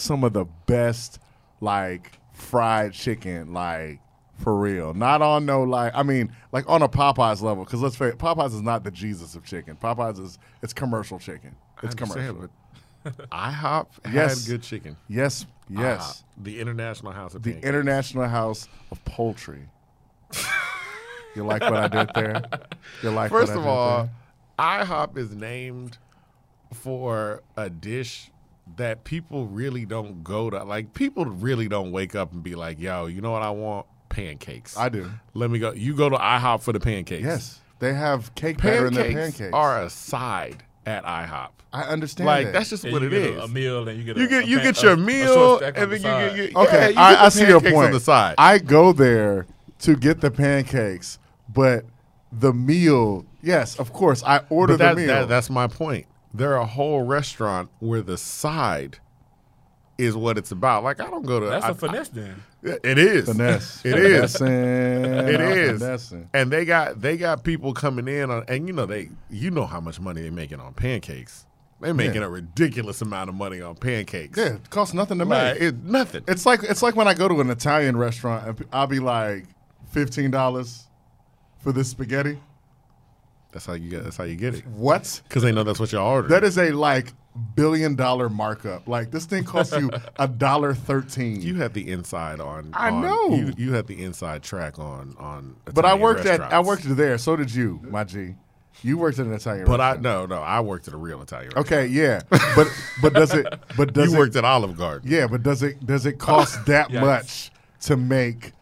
some of the best like fried chicken, like for real. Not on no like I mean like on a Popeyes level because let's face it, Popeyes is not the Jesus of chicken. Popeyes is it's commercial chicken. It's commercial. but IHOP Yes. had good chicken. Yes, yes. IHOP, the International House of the Pancakes. International House of Poultry. you like what I did there? You like First what I of did all, there? IHOP is named for a dish that people really don't go to. Like people really don't wake up and be like, "Yo, you know what I want? Pancakes." I do. Let me go. You go to IHOP for the pancakes. Yes, they have cake batter in pancakes, their pancakes. are a side at IHOP. I understand. Like that. that's just Yeah, what you it get is. A, a meal and you get you get a you pan- get your a meal short stack on and the then you side. get, get okay. yeah, you I, get I see your point. on the side. I go there to get the pancakes, but the meal. Yes, of course, I order But that, the meal. that, that's my point. They're a whole restaurant where the side is what it's about. Like I don't go to. That's I- a finesse then. It is finesse. It is. Finessing. It I'm is. finessing. And they got they got people coming in on, and you know they you know how much money they're making on pancakes. They're making Yeah. a ridiculous amount of money on pancakes. Yeah, it costs nothing to Like, make. it, nothing. It's like it's like when I go to an Italian restaurant and I'll be like fifteen dollars for this spaghetti. That's how you get. That's how you get it. What? Because they know that's what you're ordering. That is a like billion dollar markup. Like this thing costs you a dollar thirteen. you had the inside on. I on- know. You, you had the inside track on on. but I worked at I worked there. So did you, my G. You worked at an Italian But I restaurant. no no I worked at a real Italian. Okay, yeah. But but does it but does you it worked at Olive Garden. Yeah, but does it does it cost that Yikes. much to make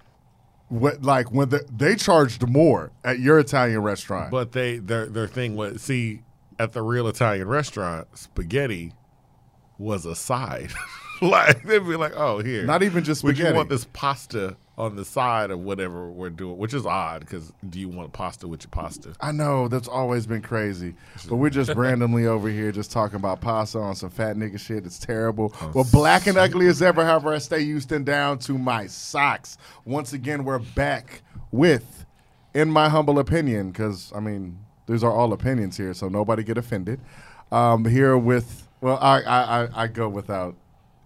what like when the, they charged more at your Italian restaurant? But they their their thing was see at the real Italian restaurant spaghetti was a side. like they'd be like, oh here, Not even just Would you want this pasta on the side of whatever we're doing? Which is odd because do you want pasta with your pasta? I know that's always been crazy, but we're just randomly over here just talking about pasta on some fat nigga shit. It's terrible. well, black and ugly as ever. However, I stay Houston down to my socks. Once again, we're back with, in my humble opinion, because I mean, these are all opinions here, so nobody get offended. Um, here with, well, I, I, I, I go without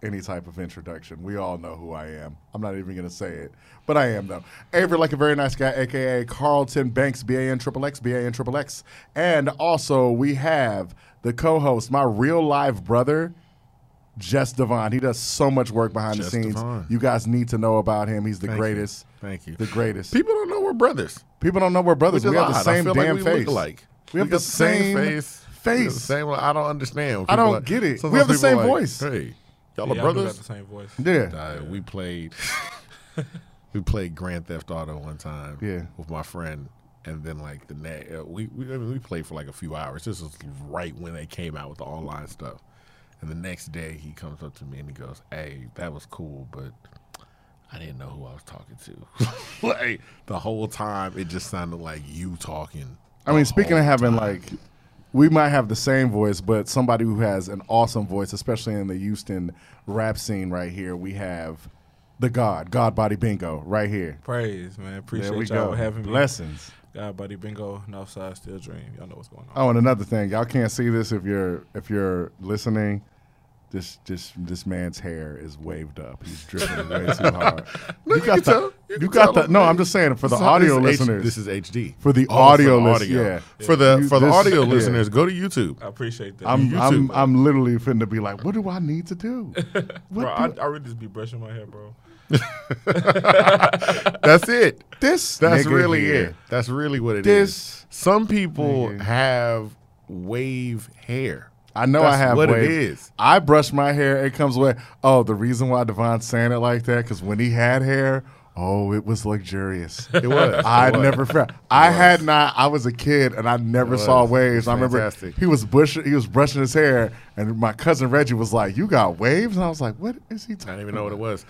any type of introduction. We all know who I am. I'm not even going to say it, but I am though. Avery, like a very nice guy, aka Carlton Banks, B A N triple X, B A N triple X, and also we have the co-host, my real live brother, Jess Devon. He does so much work behind Jess the scenes. Devon. You guys need to know about him. He's the Thank you. greatest. Thank you. The greatest. People don't know we're brothers. People don't know we're brothers. We have the same damn like we face. alike. We have the same face. Face. the same. I don't understand. I don't like- get it. We have the same like, voice. Hey, y'all Yeah, are y'all brothers. got the same voice. Yeah. Uh, we played we played Grand Theft Auto one time Yeah. with my friend and then like the next uh, we we, I mean, we played for like a few hours this was right when they came out with the online stuff and the next day he comes up to me and he goes hey that was cool but I didn't know who I was talking to like the whole time it just sounded like you talking I mean, speaking of having time. like, we might have the same voice, but somebody who has an awesome voice, especially in the Houston rap scene right here, we have the God, God Body Bingo, right here. Praise, man. There we Appreciate y'all go. having me. Blessings. God, buddy, bingo, Northside, still dream. Y'all know what's going on. Oh, and another thing, y'all can't see this if you're if you're listening. This this this man's hair is waved up. He's dripping way too hard. No, you can got tell. the You you can got tell the no. man. I'm just saying for the This is- audio this is H- listeners. this is HD For the Oh, audio for the list- yeah. for the You- for the this- audio yeah. listeners go to YouTube I appreciate that. I'm I'm YouTube. I'm literally finna be like, what do I need to do? What bro, I, do- I really just be brushing my hair, bro. That's it. this That's nigga really here. it. That's really what it is. This Some people nigga. have wave hair. I know That's I have what it wave. is. I brush my hair. It comes away. Oh, the reason why Devon's saying it like that because when he had hair, oh, it was luxurious. It was. I It was. never felt. I had not. I was a kid and I never saw waves. I remember fantastic. he was bush. He was brushing his hair, and my cousin Reggie was like, "You got waves," and I was like, "What is he?" I talking didn't even know what it was.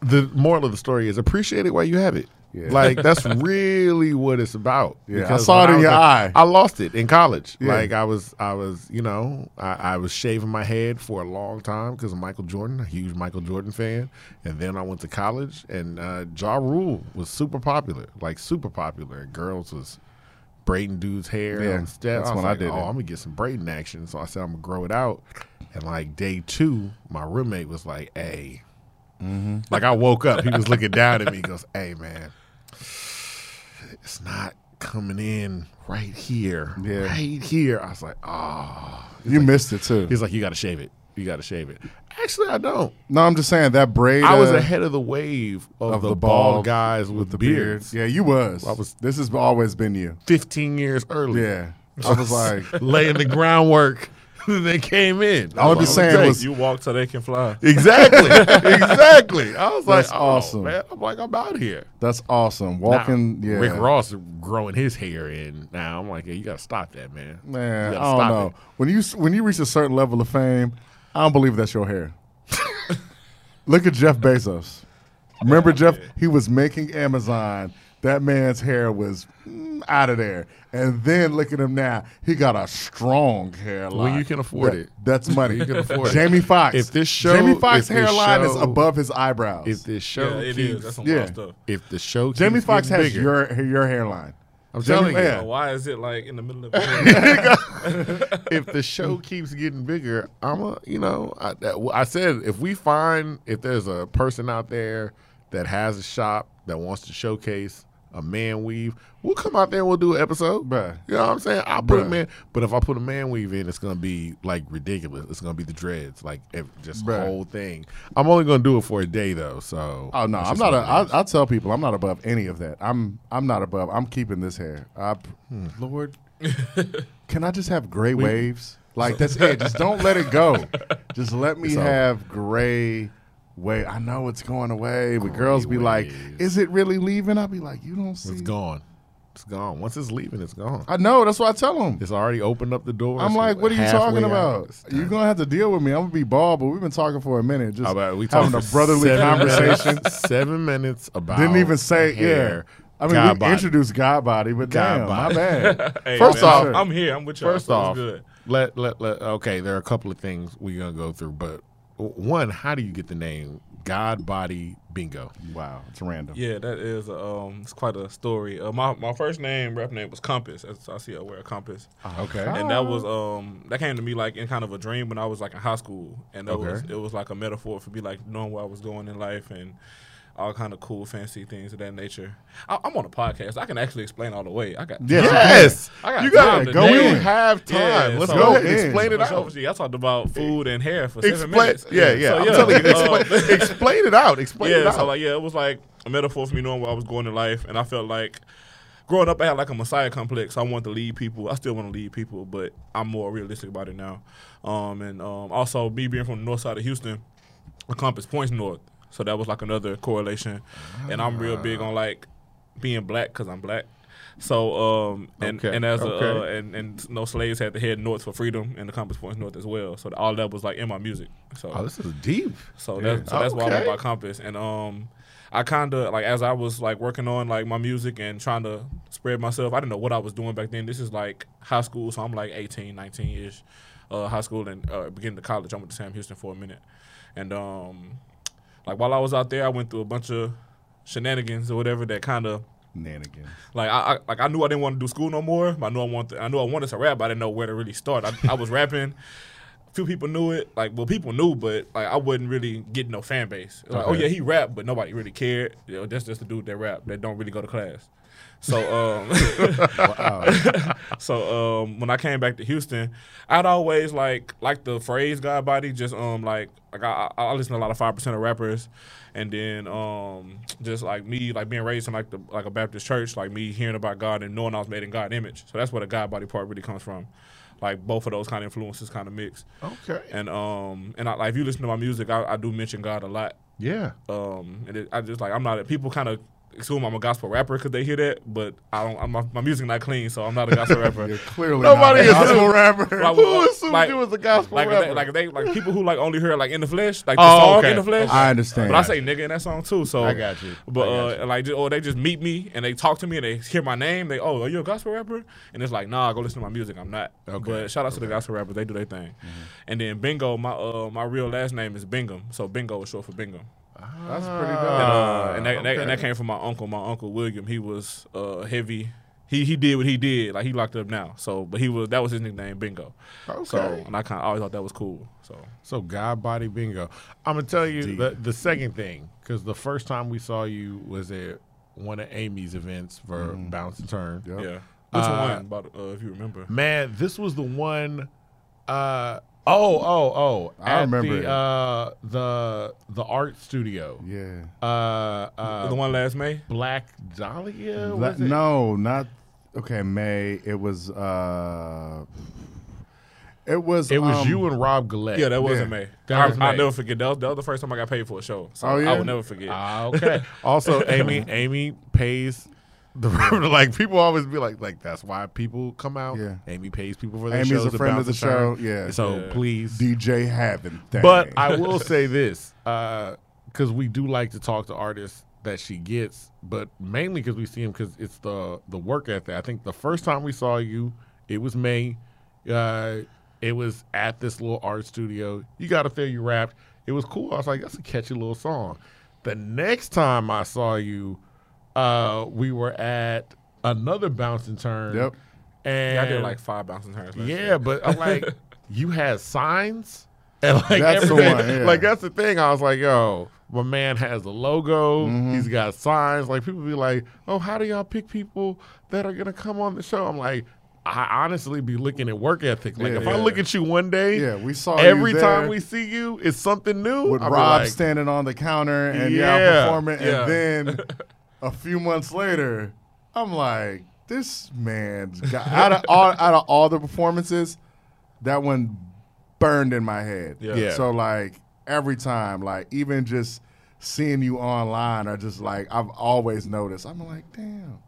The moral of the story is appreciate it while you have it. Yeah. Like that's really what it's about. Yeah, I saw it in your eye. I lost it in college. Yeah. Like I was, I was, you know, I, I was shaving my head for a long time because of Michael Jordan, a huge Michael Jordan fan. And then I went to college, and uh, Ja Rule was super popular, like super popular. And girls was braiding dude's hair. Yeah, on that's I when I did oh, it. I'm gonna get some braiding action. So I said I'm gonna grow it out. And like day two, my roommate was like, "Hey." Mm-hmm. Like I woke up, he was looking down at me. He goes, "Hey man, it's not coming in right here, Yeah. right here." I was like, "Oh." You missed it too. He's like, "You got to shave it. You got to shave it." Actually, I don't. No, I'm just saying that braid. I was uh, ahead of the wave of, of the, the bald bald guys with, the beard. beards. Yeah, you was. I was- This has always been you. 15 years early. Yeah, I was like, laying the groundwork. they came in. I I'm was just saying was- You walk so they can fly. exactly, exactly. I was like, That's oh, awesome. man. I'm like, I'm out here. that's awesome. Walking, Now, yeah. Rick Ross growing his hair in. Now I'm like, yeah, you gotta stop that, man. Man, You I don't stop know. it. When you when you reach a certain level of fame, I don't believe that's your hair. Look at Jeff Bezos. Remember Jeff? He was making Amazon. That man's hair was mm, out of there. And then look at him now. He got a strong hairline. When you can afford That- it. That's money. You can afford it. Jamie Foxx. If this show- Jamie Foxx's if this hairline is above his eyebrows. If this show Yeah, it keeps, is. That's some yeah. wild stuff. if the show keeps Jamie Foxx has bigger, your your hairline. I'm Jamie- telling you, yeah. Why is it like in the middle of it? if the show keeps getting bigger, I'm a, you know, I, I said if we find if there's a person out there that has a shop that wants to showcase a man weave, we'll come out there and we'll do an episode. Bruh. You know what I'm saying? I'll put a man, but if I put a man weave in, it's gonna be like ridiculous. It's gonna be the dreads, like ev- just the Bruh. whole thing. I'm only gonna do it for a day though. So Oh no, I'm not. A, what it is. I, I tell people I'm not above any of that. I'm I'm not above. I'm keeping this hair. I, hmm, Lord, can I just have gray waves? Like that's it. Just don't let it go. Just let me have gray wave. I know it's going away, but girls be like, "Is it really leaving?" I'll be like, "You don't see." It's gone. It's gone. Once it's leaving, it's gone. I know. That's what I tell them. It's already opened up the door. I'm like, "What are you talking about? You're gonna have to deal with me. I'm gonna be bald, but we've been talking for a minute. Just How about we having a brotherly seven conversation." minutes- seven minutes about Didn't even say hair, yeah. I mean, God we body. introduced God body, but God damn, body. my bad. Hey, First man, off- I'm, here. I'm with y'all. First off, good. let, let let okay. There are a couple of things we're gonna go through, but one, how do you get the name God Body Bingo? wow, it's random. Yeah, that is um, it's quite a story. Uh, my my first name, rap name was Compass. As I see, I wear a compass, Okay, and that was um that came to me like in kind of a dream when I was like in high school, and that was it was like a metaphor for me like knowing where I was going in life and all kind of cool, fancy things of that nature. I, I'm on a podcast. I can actually explain all the way. I got Yes, you yes, I got you got time go You in. have time. Yeah, Let's so- go Go ahead in. explain it out. I talked about food and hair for seven Explain, minutes. yeah, yeah. So, I'm telling you, um, explain, explain it out. Explain it yeah, out. so like yeah, it was like a metaphor for me knowing where I was going in life, and I felt like growing up I had like a messiah complex. I wanted to lead people. I still want to lead people, but I'm more realistic about it now. Um, and um, also me being from the north side of Houston, the compass points north, so that was like another correlation. And I'm real big on like being black because I'm black. So um and, Okay, and as a uh, okay. and and no slaves had to head north for freedom, and the compass points north as well. So all that was like in my music. So oh, this is deep. so that's so that's why I Okay. went by Compass. And um I kinda like as I was like working on like my music and trying to spread myself, I didn't know what I was doing back then. This is like high school, so I'm like 18, 19 ish. Uh, high school and uh, beginning to college. I went to Sam Houston for a minute. And um like while I was out there I went through a bunch of shenanigans or whatever that kinda Nannigan. like I, I like I knew I didn't want to do school no more. I knew I wanted I knew I wanted to rap. But I didn't know where to really start. I, I was rapping. A few people knew it. Like well, people knew, but like I wasn't really getting no fan base. It was Like oh yeah, he rapped, but nobody really cared. You know, that's just the dude that rap that don't really go to class. So um, so um, when I came back to Houston, I'd always like like the phrase "God body." Just um like like I, I I listen to a lot of five percent of rappers, and then um just like me like being raised in like the like a Baptist church, like me hearing about God and knowing I was made in God image. So that's where the God body part really comes from. Like both of those kind of influences kind of mix. Okay. And um and I, like if you listen to my music, I, I do mention God a lot. Yeah. Um, and it, I just like I'm not. People kind of assume I'm a gospel rapper because they hear that, but I don't. I'm, my, my music not clean, so I'm not a gospel rapper. You're clearly Nobody not is a gospel doing- rapper. Like, Who assumed like- you was a gospel like rapper? they, like they like people who like only hear like in the flesh, like the Oh, song okay. in the flesh. I understand. But I say nigga in that song too. So I got you. But I got uh, like, just, or they just meet me and they talk to me and they hear my name. They oh, are you a gospel rapper? And it's like, nah, go listen to my music. I'm not. Okay. But shout out to the gospel rappers. They do their thing. And then Bingo, my uh, my real last name is Bingham. So Bingo is short for Bingham. That's pretty And, dope. uh, and, that, and that- and that came from my uncle. My uncle William. He was uh, heavy he he did what he did. Like he locked up now. So, but he was that was his nickname, Bingo. Okay. So, and I kind of always thought that was cool. So, So God Body Bingo. I'm gonna tell you the the second thing because the first time we saw you was at one of Amy's events for Bounce and Turn. Yep. yeah. Which Uh, one? About uh, if you remember. Man, this was the one. Uh, oh, oh, oh! I at remember the uh, the the art studio. Yeah. Uh, uh, the one last May. Black Dahlia. Le- Was it? no, not okay. May it was. uh It was. it was um, you and Rob Gillette. Yeah, that wasn't Yeah. May. That I, was I'll May. never forget. That was, that was the first time I got paid for a show. So Oh, yeah? I will never forget. Ah, okay. also, Amy, Amy pays the like people always be like, like that's why people come out. Yeah. Amy pays people for their Amy's shows a friend of the and turn. show. Yeah. So Yeah. please, DJ Having. Thing. But I will say this, because we do like to talk to artists that she gets, but mainly because we see them because it's the the work ethic. I think the first time we saw you, it was May. Uh, it was at this little art studio. You got to feel you rapped. It was cool. I was like, that's a catchy little song. The next time I saw you, uh, we were at another bounce and turn. Yep. And Yeah, I did like five bouncing turns. last yeah, year. but I'm like, you had signs, and like That's the everything- one, yeah. like that's the thing. I was like, yo, my man has a logo. Mm-hmm. He's got signs. Like people be like, oh, how do y'all pick people that are gonna come on the show? I'm like, I honestly be looking at work ethic. Like Yeah. if I look at you one day, yeah, we saw every you time we see you, it's something new. with I'll Rob like, standing on the counter and Yeah. yeah, performing, Yeah. and then a few months later, I'm like, this man's got out of all out of all the performances, that one burned in my head. Yeah. Yeah. So like every time, like even just seeing you online, or just like I've always noticed, I'm like, damn,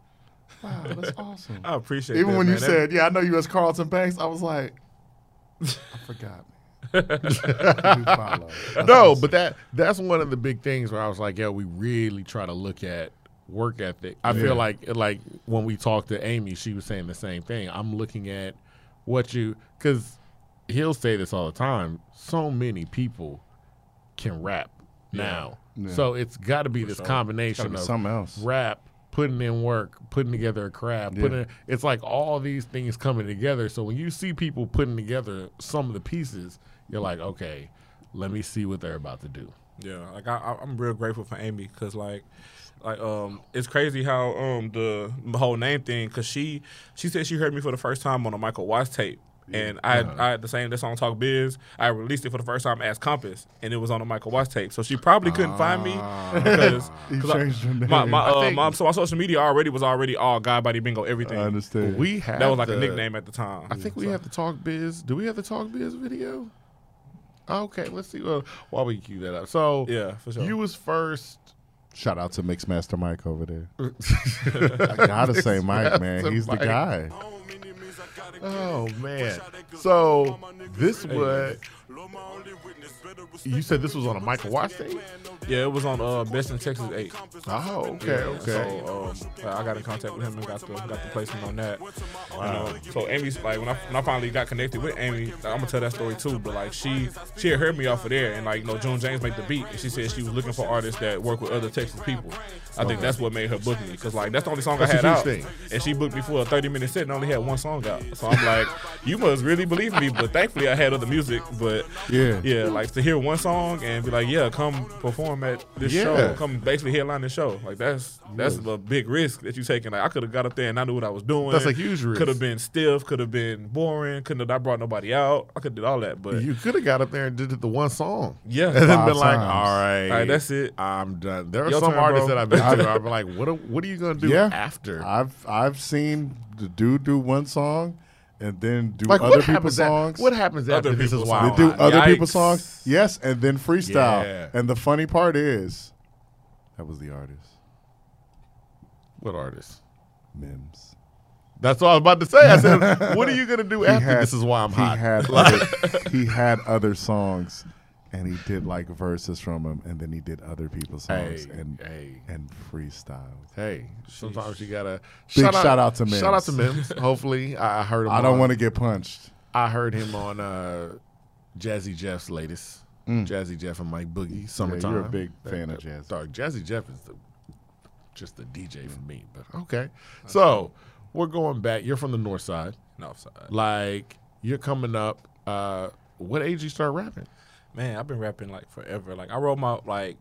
wow, that's awesome. I appreciate it. Even that, when you man. That- said, yeah, I know you as Carlton Banks, I was like, I forgot. man. I do follow. That's no, awesome. but that that's one of the big things where I was like, yeah, we really try to look at work ethic. I Yeah. feel like like when we talked to Amy, she was saying the same thing. I'm looking at what you because he'll say this all the time. So many people can rap now, Yeah. so it's got to be this sure. combination be of something else. rap, putting in work, putting together a craft, Yeah. putting it's like all these things coming together. So when you see people putting together some of the pieces, you're like, okay, let me see what they're about to do. Yeah, like I, I- I'm real grateful for Amy because like, like um, it's crazy how um the, the whole name thing because she she said she heard me for the first time on a Michael Watts tape. And I, had, I had the same that song Talk Biz. I released it for the first time as Compass, and it was on a Michael Watts tape. So she probably couldn't find me because You 'cause I- my, name. my, uh, think- my so my social media already was already all God Body Bingo everything. I understand. We have that was like the- a nickname at the time. I think we have the Talk Biz. Do we have the Talk Biz video? Okay, let's see. Uh, while we cue that up, so Yeah, for sure. you was first. Shout out to Mixmaster Mike over there. I gotta say, Mike, man, he's the guy. Oh, oh man! So this was. You said this was on a Michael Watts tape. yeah, it was on uh, Best in Texas Eight. Oh, okay, Yeah, okay. So um, I got in contact with him and got the got the placement on that. Wow. so Amy's like when I when I finally got connected with Amy, I'm gonna tell that story too. But like she she had heard me off of there, and like you know June James made the beat, and she said she was looking for artists that work with other Texas people. I think that's what made her book me because like that's the only song That's I had out, thing. and she booked me for a 30 minute set and only had one song out. So I'm like, you must really believe me. But thankfully I had other music. But Yeah. yeah, like to hear one song and be like, yeah, come perform at this Yeah. show, come basically headline the show. Like that's that's a big risk that you're taking. Like I could have got up there and I knew what I was doing. That's a huge risk. Could have been stiff. Could have been boring. Couldn't have I brought nobody out. I could did all that. But You could have got up there and did the one song, yeah, and then Five been like, "All right, all right, that's it. I'm done." There are Your some turn, artists bro. that I've been to. I've been like, "What? Are, what are you gonna do Yeah. after?" I've I've seen the dude do one song and then do like, other people's happens? At, songs. what happens after Other this is people's why they do hot? other Yikes. people's songs, yes, and then freestyle. Yeah. And the funny part is, that was the artist, What artist? Mims. That's what I was about to say. I said, "What are you gonna do after had- this is why I'm he hot?" Had other, he had other songs, and he did like verses from them, and then he did other people's songs Hey, and hey. and freestyled. Hey, sometimes you gotta Big shout out to Shout out to Mims. Hopefully, I I heard him. I don't want to get punched. I heard him on uh, Jazzy Jeff's latest. Jazzy Jeff and Mike Boogie. Summertime. Mm. you're a big fan of Jazzy. Dog, Jazzy Jeff is the, just the DJ for me. But okay, so we're going back. You're from the north side. North side. Like you're coming up. Uh, what age you start rapping? Man, I've been rapping like forever. Like I wrote my like.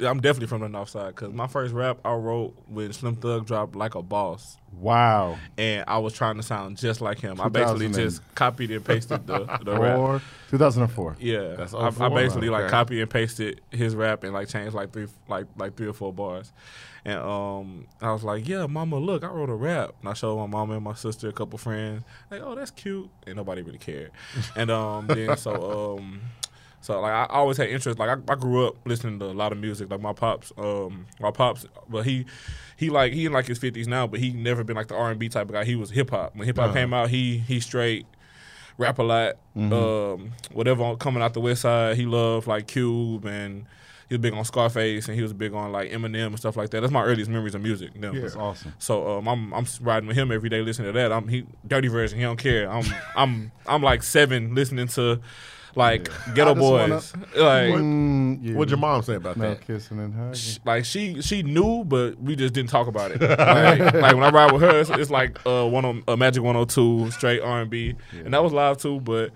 I'm definitely from the north side because my first rap I wrote when Slim Thug dropped like a boss, Wow. and I was trying to sound just like him. I basically just copied and pasted the, the rap. 2004. Yeah, That's I, I 04, basically like okay. copy and pasted his rap and like changed like three like like three or four bars, and um I was like, yeah, mama, look, I wrote a rap, and I showed my mama and my sister, a couple friends, like, oh, that's cute, and nobody really cared, and um then so um. So like I always had interest. Like I, I grew up listening to a lot of music. Like my pops, um, my pops, but he, he like he in like his fifties now, but he never been like the R and B type of guy. He was hip hop. When hip hop Uh-huh. came out, he he straight rap a lot. Um, whatever coming out the West Side, he loved like Cube and he was big on Scarface and he was big on like Eminem and stuff like that. That's my earliest memories of music. Them. That's awesome. So um, I'm I'm riding with him every day, listening to that. I'm he dirty version. He don't care. I'm I'm I'm like seven listening to like Ghetto I just wanna- Boys. Like Mm, yeah. What'd your mom say about No that? kissing and hugging. sh- like she she knew, but we just didn't talk about it. like, like, when I ride with her, it's, it's like uh, one on uh, Majic 102, straight R and B, and that was live too. But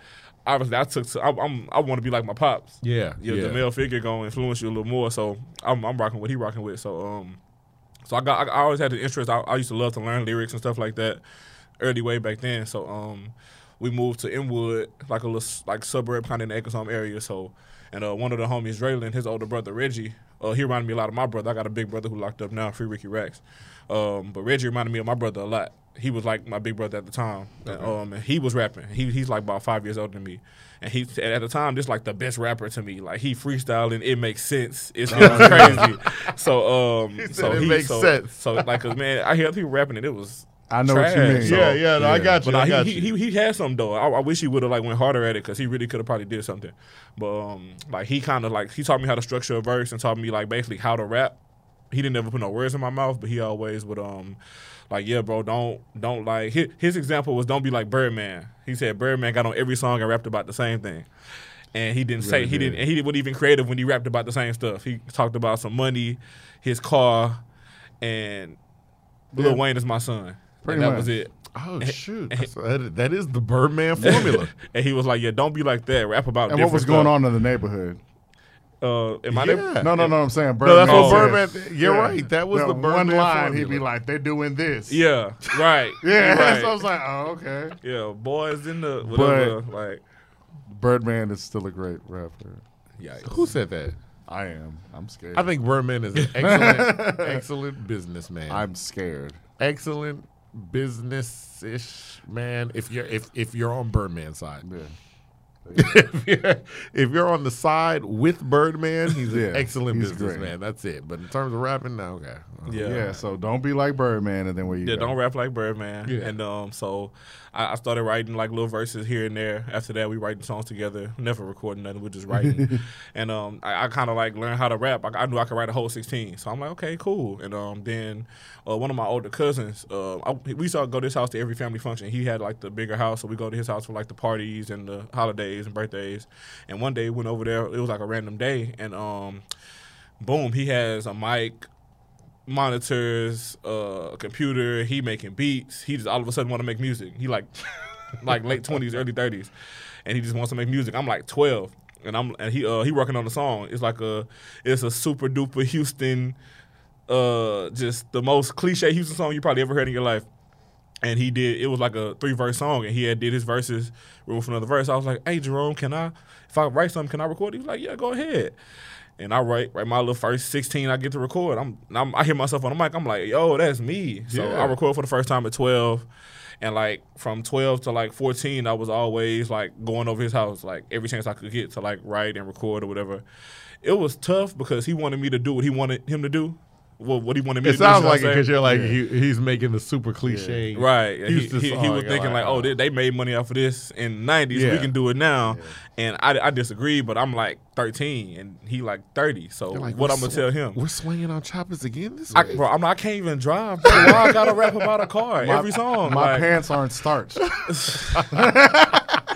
obviously, I took to, I, I'm I want to be like my pops. Yeah, Yeah, yeah. the male figure gonna influence you a little more. So I'm I'm rocking what he rocking with. So um, so I got I, I always had the interest. I, I used to love to learn lyrics and stuff like that, early way back then. So um, we moved to Inwood, like a little like suburb kind of in the Acres area. So and uh, one of the homies, Raylan, his older brother Reggie, uh, he reminded me a lot of my brother. I got a big brother who locked up now, Free Ricky Rex. Um, but Reggie reminded me of my brother a lot. He was like my big brother at the time. And, um, and he was rapping. He, he's like about five years older than me. And he and at the time, this like the best rapper to me. Like he freestyling, it makes sense. It's, crazy. So um, said so it he, makes so, sense. So like, 'cause, man, I hear people rapping and it was I know what you mean. So- yeah, yeah, no, I got you. but I nah, got he, you. he, he he had some though. I, I wish he would have like went harder at it because he really could have probably did something. But um, like he kind of like he taught me how to structure a verse and taught me like basically how to rap. He didn't ever put no words in my mouth, but he always would um, like yeah, bro, don't don't like his, his example was don't be like Birdman. He said Birdman got on every song and rapped about the same thing. And he didn't say he did. didn't and he wasn't even creative when he rapped about the same stuff. He talked about some money, his car, and Lil Wayne is my son. Pretty and that was it. Oh shoot, That's- that, that is the Birdman formula. and he was like, "Yeah, don't be like that. Rap about." And what was going stuff." on in the neighborhood? Uh, in my Yeah. neighborhood? No, no, no. I'm saying no, Birdman. that's what Oh. Birdman. You're right. That was the one Birdman line. formula. He'd be like, "They're doing this." Yeah, right. yeah. You're right. So I was like, "Oh, okay." yeah, boys in the whatever. like, Birdman is still a great rapper. yeah, Who said that? I am. I'm scared. I think Birdman is an excellent, excellent businessman. I'm scared. excellent business-ish man. If you're if if you're on Birdman's side, Yeah. If, you're, if you're on the side with Birdman, he's Yeah, an excellent he's businessman. That's it. But in terms of rapping, no, okay. yeah. Yeah. So don't be like Birdman, and then where you Yeah, go. don't rap like Birdman. Yeah. And um, so I, I started writing like little verses here and there. After that, we writing songs together. Never recording nothing. We're just writing. and um, I, I kind of like learned how to rap. I, I knew I could write a whole sixteen. So I'm like, okay, cool. And um, then uh, one of my older cousins, uh, I, we used to go to his house to every family function. He had like the bigger house, so we go to his house for like the parties and the holidays and birthdays. And one day went over there. It was like a random day, and um, boom, he has a mic monitors, uh, a computer. He making beats. He just all of a sudden want to make music. He like, like late twenties, early thirties, and he just wants to make music. I'm like twelve, and I'm and he uh he working on the song. It's like a it's a super duper Houston, uh, just the most cliche Houston song you probably ever heard in your life. And he did. It was like a three verse song, and he had did his verses. For another verse. I was like, "Hey, Jerome, can I? If I write something, can I record?" He was like, "Yeah, go ahead." and I write write my little first sixteen. I get to record. I'm, I'm I hear myself on the mic. I'm like, yo, that's me. So Yeah. I record for the first time at twelve, and like from twelve to like fourteen, I was always like going over his house like every chance I could get to like write and record or whatever. It was tough because he wanted me to do what he wanted him to do. What, what he wanted me It to do. It sounds like it because you're like Yeah. he, he's making the super cliche. Right. He, he, he was thinking like, oh, they, they made money off of this in the 90s. Yeah. We can do it now. And I, I disagree, but I'm like 13 and he like 30. So like, what I'm going to sw- tell him? We're swinging on choppers again this I, week. bro, I'm not, I can't even drive. Bro. Why I got to rap about a car My- every song? My like, pants aren't starched.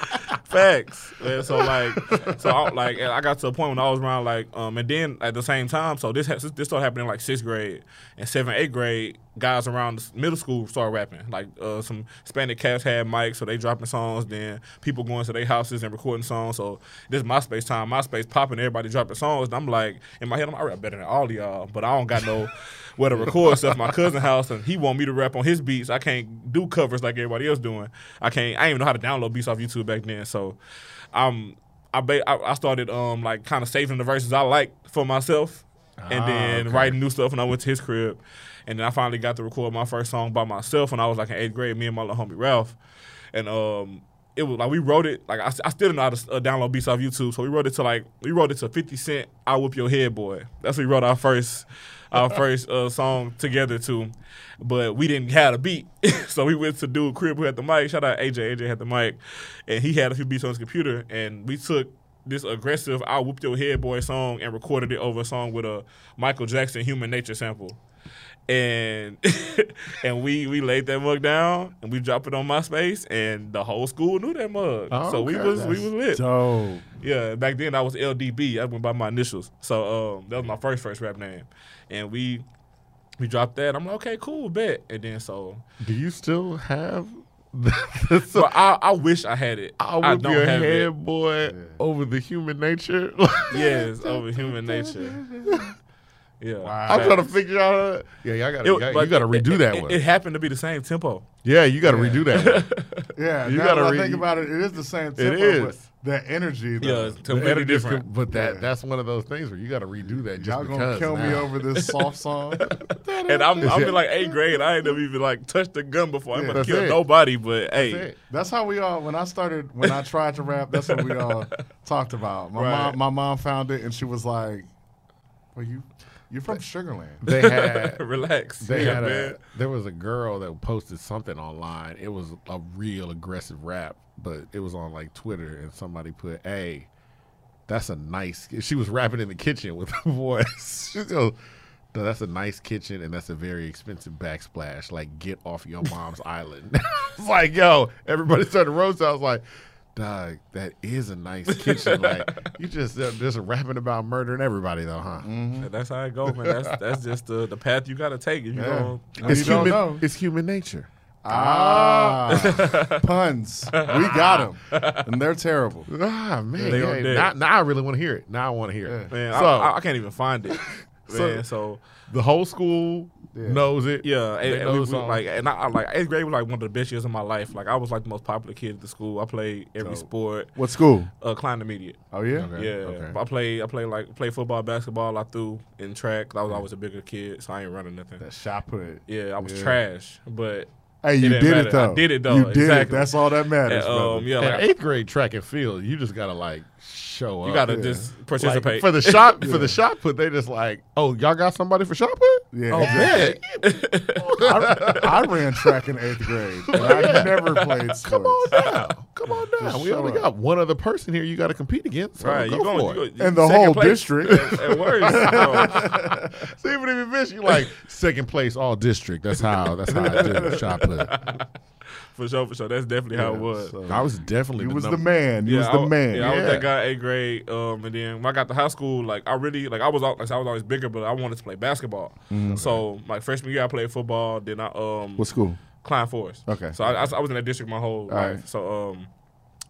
Facts. And so like, so I, like I got to a point when I was around like, um, and then at the same time, so this ha- this started happening like sixth grade and seventh, eighth grade. Guys around the middle school started rapping. Like uh, some Hispanic cats had mics, so they dropping songs. Then people going to their houses and recording songs. So this is MySpace time. MySpace popping, everybody dropping songs. And I'm like, in my head, I'm I rap better than all of y'all, but I don't got no where to record stuff. My cousin house, and he want me to rap on his beats. I can't do covers like everybody else doing. I can't. I didn't even know how to download beats off YouTube back then. So, um, I ba- I, I started um like kind of saving the verses I like for myself, and Ah, then okay. writing new stuff. And I went to his crib, and then I finally got to record my first song by myself when I was like in eighth grade. Me and my little homie Ralph, and um. It was like we wrote it like I, I still didn't know how to uh, download beats off YouTube, so we wrote it to like we wrote it to Fifty Cent. I whip your head, boy. That's what we wrote our first our first uh, song together to, but we didn't have a beat, so we went to dude crib who had the mic. Shout out AJ. AJ had the mic, and he had a few beats on his computer, and we took this aggressive "I whoop your head, boy" song and recorded it over a song with a Michael Jackson "Human Nature" sample. And and we we laid that mug down and we dropped it on MySpace and the whole school knew that mug. Oh, so we okay. was we was lit. Dope. Yeah, back then I was LDB. I went by my initials. So um, that was my first first rap name, and we we dropped that. I'm like, okay, cool, bet. And then so, Do you still have? The, so I, I wish I had it. I'll I whip don't your have head, it. boy, over the human nature. Yes, over human nature. Yeah, Wow. I'm trying to Facts. figure out. How to, yeah, y'all gotta, It- you gotta, but you gotta redo it- that it- one. It happened to be the same tempo. yeah, you gotta Yeah. redo that. Yeah, You gotta that I read- think about it, it is the same tempo, is. but the energy. Yeah, Though. it's The completely energy different. com- But that Yeah. that's one of those things where you gotta redo that just Y'all gonna because. kill me over this soft song? And I'm I'm in like eighth grade. I ain't never even like touched the gun before. I'm Yeah, about that's to kill it. nobody, but That's hey, it. That's how we all. When I started, when I tried to rap, that's what we all talked about. My Right. mom, my mom found it, and she was like, "Well, you, you're from Sugarland." They had relax. They yeah, had man. a, there was a girl that posted something online. It was a real aggressive rap, but it was on like Twitter, and somebody put, "Hey, that's a nice." She was rapping in the kitchen with her voice. She goes, "No, "That's a nice kitchen, and that's a very expensive backsplash. Like, get off your mom's island." It's like, yo, everybody started roast. I was like. Dog, that is a nice kitchen. Like you just uh, just rapping about murdering everybody though, huh? And that's how it goes, man. That's that's just the, the path you gotta take. If you Yeah. don't, When It's you don't human. know. It's human nature. Ah, puns. We got them, and they're terrible. Ah man, They yeah, are dead. now, now I really want to hear it. Now I want to hear it. man, so I, I, I can't even find it. So- Man, so the whole school Yeah. knows it. yeah, and, and we, we, like, and I, I like eighth grade was like one of the best years of my life. Like I was like the most popular kid at the school. I played every Dope. sport. What school? Uh, Klein Immediate. Oh yeah. Okay. Yeah, okay. I played. I played like played football, basketball. I threw in track. I was always a bigger kid, so I ain't running nothing. That shot put. Yeah, I was Yeah. trash, but Hey, you didn't did matter. it though. I did it, though. You did it. That's all that matters, and, um, yeah, In like eighth grade track and field, you just gotta like show up. you gotta yeah. just Like, participate. for the shot Yeah. for the shot put. They just like, oh, y'all got somebody for shot put? yeah. oh exactly. I, I ran track in eighth grade. And I never played sports. Come on now, come on now. Just We only up. got one other person here. You got to compete against. So right? go You going for you it. go, And the whole place district. at, at worst. So, So even if you miss, you like second place all district. That's how. That's how I did shot put. for sure, for sure. That's definitely how it was. so- I was definitely You the was the number- man. You was the man. Yeah, I was that guy eighth grade. Um, and then when I got to high school, like I really like I was al- like I was always bigger, but I wanted to play basketball. So my freshman year, I played football. Then I um What school? Klein Forest. Okay. So I, I, I was in that district my whole All life. right. So um,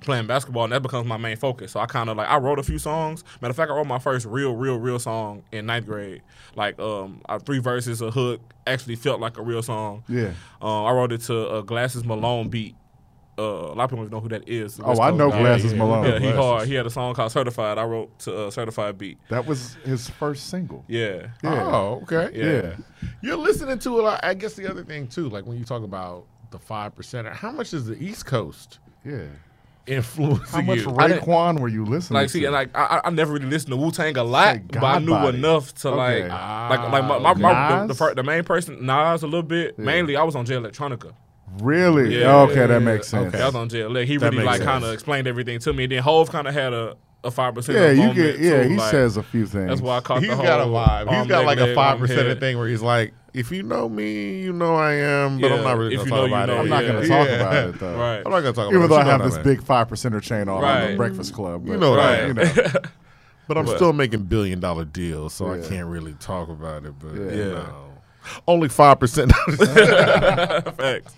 playing basketball and that becomes my main focus. So I kind of like I wrote a few songs. Matter of fact, I wrote my first real, real, real song in ninth grade. Like um, I, three verses, a hook, actually felt like a real song. Yeah. Um, I wrote it to a Glasses Malone beat. Uh, a lot of people don't know who that is. Oh, I know guy. Glasses yeah. Malone. Yeah, he Glasses. hard. He had a song called Certified. I wrote to uh, Certified beat. That was his first single. Yeah. Yeah. Oh, okay. Yeah. You're listening to a lot. I guess the other thing too, like when you talk about the five percenter, how much is the East Coast Yeah. Influencing How much you? I Raekwon were you listening Like, to? see, and like I, I- I never really listened to Wu Tang a lot, Say but I knew Godbody. enough to Okay. like, Ah, like, like my, my, my the, the, the main person Nas a little bit. Mainly, I was on Jay Electronica. really? Yeah, okay, yeah, that yeah. makes sense. Okay. I was on J Ele- He That really like kind of explained everything to me. And then Hov kind of had a a five percent. Yeah, you get. Yeah, he says a few things. That's why I caught He's the whole. got a vibe. He's arm, got like a five percent thing where he's like, if you know me, you know I am, but I'm not really if gonna talk about it. I'm not going to talk about it though. Right. I'm not gonna talk about it. Even though I have this big five percenter chain on Right. the Breakfast Club, You but, know that. You know, But I'm But- still making billion dollar deals, so I can't really talk about it. But Yeah. you know, only five percent. Facts.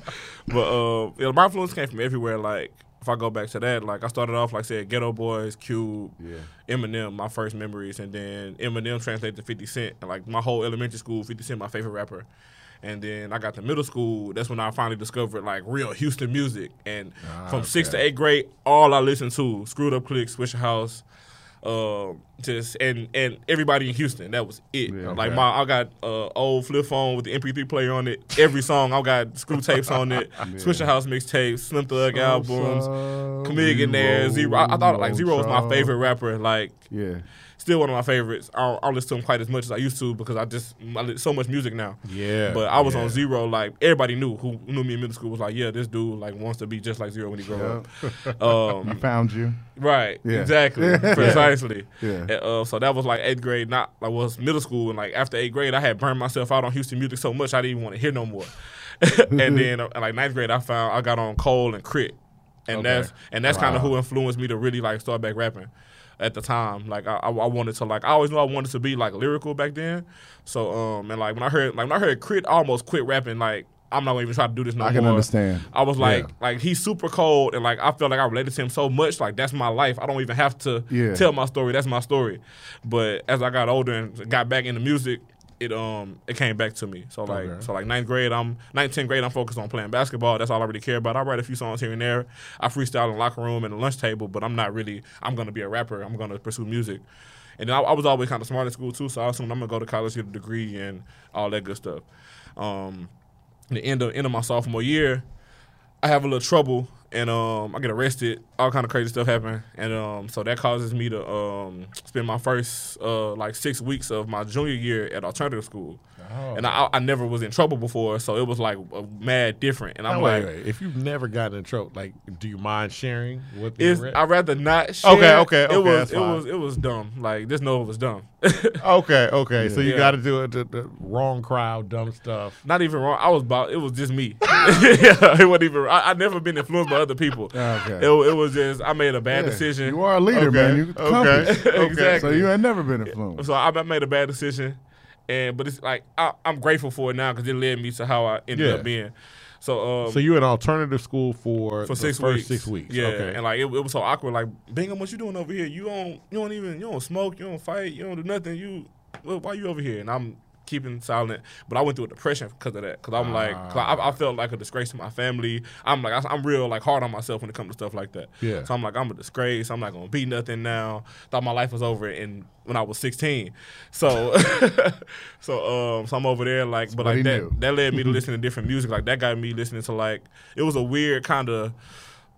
But uh, yeah, my influence came from everywhere. Like if I go back to that, like I started off like I said, Geto Boys, Cube, Yeah. Eminem, my first memories, and then Eminem translated to Fifty Cent. And like my whole elementary school, Fifty Cent my favorite rapper. And then I got to middle school. That's when I finally discovered like real Houston music. And ah, from sixth to okay. eighth grade, all I listened to Screwed Up Click, Swishahouse, uh, just and and everybody in Houston. That was it. Yeah. like Okay. my I got uh, old flip phone with the MP3 player on it. Every song I got screw tapes on it. Swishahouse mixtapes, Slim Thug albums, Chamillionaire, Z-Ro. I, I thought like Z-Ro was my favorite rapper. Like Yeah. Still one of my favorites. I don't, I don't listen to him quite as much as I used to because I just I li- so much music now. Yeah, But I was yeah. on Z-Ro. Like everybody knew who knew me in middle school was like, yeah, this dude like wants to be just like Z-Ro when he grow up. Um, Found you. Right. Yeah. Exactly. Precisely. Yeah. And, uh, so that was like eighth grade, not like was middle school, and like after eighth grade, I had burned myself out on Houston music so much I didn't even want to hear no more. and then uh, like ninth grade, I found I got on Cole and K.R.I.T., and Okay. that's and that's kind of who influenced me to really like start back rapping. At the time, like I, I wanted to like I always knew I wanted to be like lyrical back then. So um and like when I heard like when I heard K.R.I.T., almost quit rapping. Like I'm not gonna even try to do this no I can more. understand. I was like, Yeah. like he's super cold, and like I felt like I related to him so much. Like that's my life. I don't even have to Yeah. tell my story. That's my story. But as I got older and got back into music, it um it came back to me. So like Okay. so like ninth grade, I'm ninth tenth grade. I'm focused on playing basketball. That's all I really care about. I write a few songs here and there. I freestyle in the locker room and the lunch table, but I'm not really. I'm gonna be a rapper. I'm gonna pursue music. And then I, I was always kind of smart in school too, so I assumed I'm gonna go to college, get a degree, and all that good stuff. Um, the end of end of my sophomore year, I have a little trouble and um, I get arrested. All kind of crazy stuff happen, and um, so that causes me to um, spend my first uh, like six weeks of my junior year at alternative school. Oh. And I, I never was in trouble before, so it was like a mad different. And I'm like, wait. If you've never gotten in trouble, like, do you mind sharing what the arrest- I'd rather not. Share. Okay, okay, It okay, was that's it was it was dumb. Like just know it was dumb. Okay, okay. So you Yeah. got to do it. The, the wrong crowd, dumb stuff. Not even wrong. I was about. It was just me. yeah, it wasn't even. I, I never been influenced by other people. Okay. It, it was just I made a bad Yeah. decision. You are a leader, Okay, man. You okay, okay. Exactly. So you ain't never been influenced. So I made a bad decision, and but it's like I, I'm grateful for it now because it led me to how I ended Yeah. up being. So um, So you in alternative school for, for the six first weeks. six weeks. Yeah, Okay. and like it, it was so awkward. Like Bingham, what you doing over here? You don't you don't even you don't smoke. You don't fight. You don't do nothing. You why you over here? And I'm keeping silent. But I went through a depression because of that. Because I'm like, 'cause I, I felt like a disgrace to my family. I'm like, I, am real like hard on myself when it comes to stuff like that. Yeah. So I'm like, I'm a disgrace. I'm not gonna be nothing now. Thought my life was over in when I was 16. So, so um, so I'm over there like, but like that knew. that led me to listen to different music. Like that got me listening to like it was a weird kind of